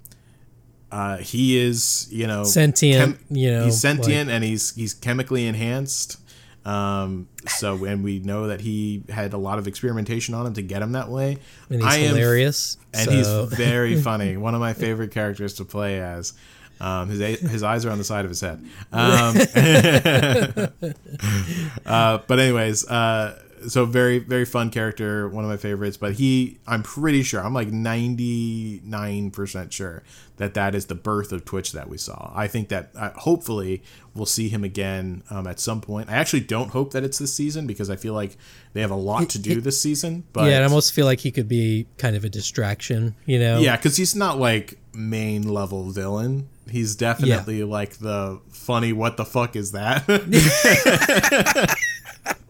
uh, he is, you know, Sentient, you know, he's sentient and he's he's chemically enhanced. Um, so and we know that he had a lot of experimentation on him to get him that way. and he's I am- hilarious and so- he's very [laughs] funny. One of my favorite characters to play as. Um, his his eyes are on the side of his head. Um, [laughs] [laughs] uh, but anyways, uh, so very very fun character, one of my favorites. But he, I'm pretty sure, I'm like 99 percent sure that that is the birth of Twitch that we saw. I think that uh, hopefully we'll see him again um, at some point. I actually don't hope that it's this season because I feel like they have a lot to do this season. But yeah, I almost feel like he could be kind of a distraction, you know? yeah, because he's not like main level villain. He's definitely like the funny. What the fuck is that? [laughs]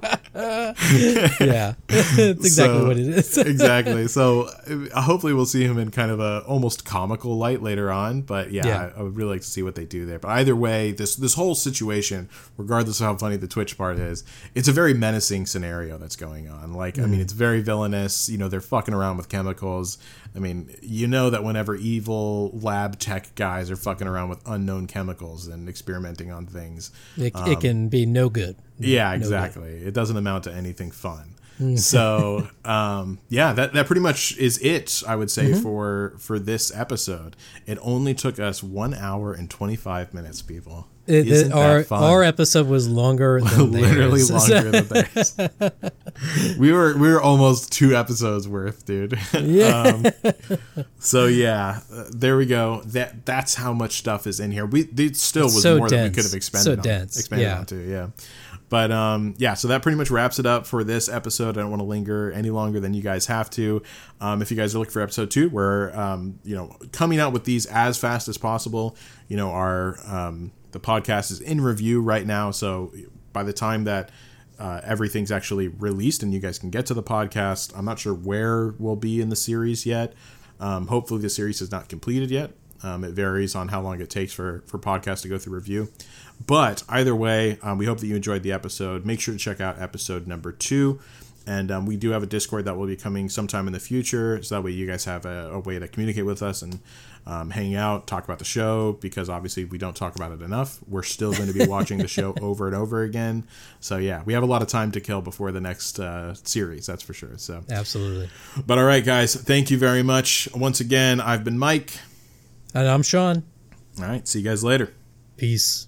[laughs] [laughs] yeah. [laughs] That's exactly So- what it is. [laughs] exactly. So uh, hopefully we'll see him in kind of a almost comical light later on. But yeah, Yeah. I, I would really like to see what they do there. But either way, this this whole situation, regardless of how funny the Twitch part is, it's a very menacing scenario that's going on. Like, I mean, it's very villainous. You know, they're fucking around with chemicals. I mean, you know that whenever evil lab tech guys are fucking around with unknown chemicals and experimenting on things, It, it can be no good. Yeah, exactly. It doesn't amount to anything fun. so, [laughs] um, yeah, that that pretty much is it. I would Mm-hmm. say for for this episode, it only took us one hour and twenty five minutes, people. It, our our episode was longer [laughs] than literally [laughs] longer than theirs. we were we were almost two episodes worth, dude. Yeah. um, so yeah, uh, there we go. That that's how much stuff is in here. We it still was so more than we could have expanded So on, dense, expanded yeah. onto. Yeah. But um, yeah, so that pretty much wraps it up for this episode. I don't want to linger any longer than you guys have to. Um, if you guys are looking for episode two, we're um, you know coming out with these as fast as possible. You know, our um, the podcast is in review right now, so by the time that uh, everything's actually released and you guys can get to the podcast, I'm not sure where we'll be in the series yet. Um, hopefully, the series is not completed yet. Um, it varies on how long it takes for for podcasts to go through review. But either way, um, we hope that you enjoyed the episode. Make sure to check out episode number two. And um, we do have a Discord that will be coming sometime in the future, so that way you guys have a, a way to communicate with us and um, hang out, talk about the show. Because obviously we don't talk about it enough. We're still going to be watching the show [laughs] over and over again. So yeah, we have a lot of time to kill before the next uh, series. That's for sure. So Absolutely. but all right, guys, thank you very much once again. I've been Mike. And I'm Sean. All right, see you guys later. Peace.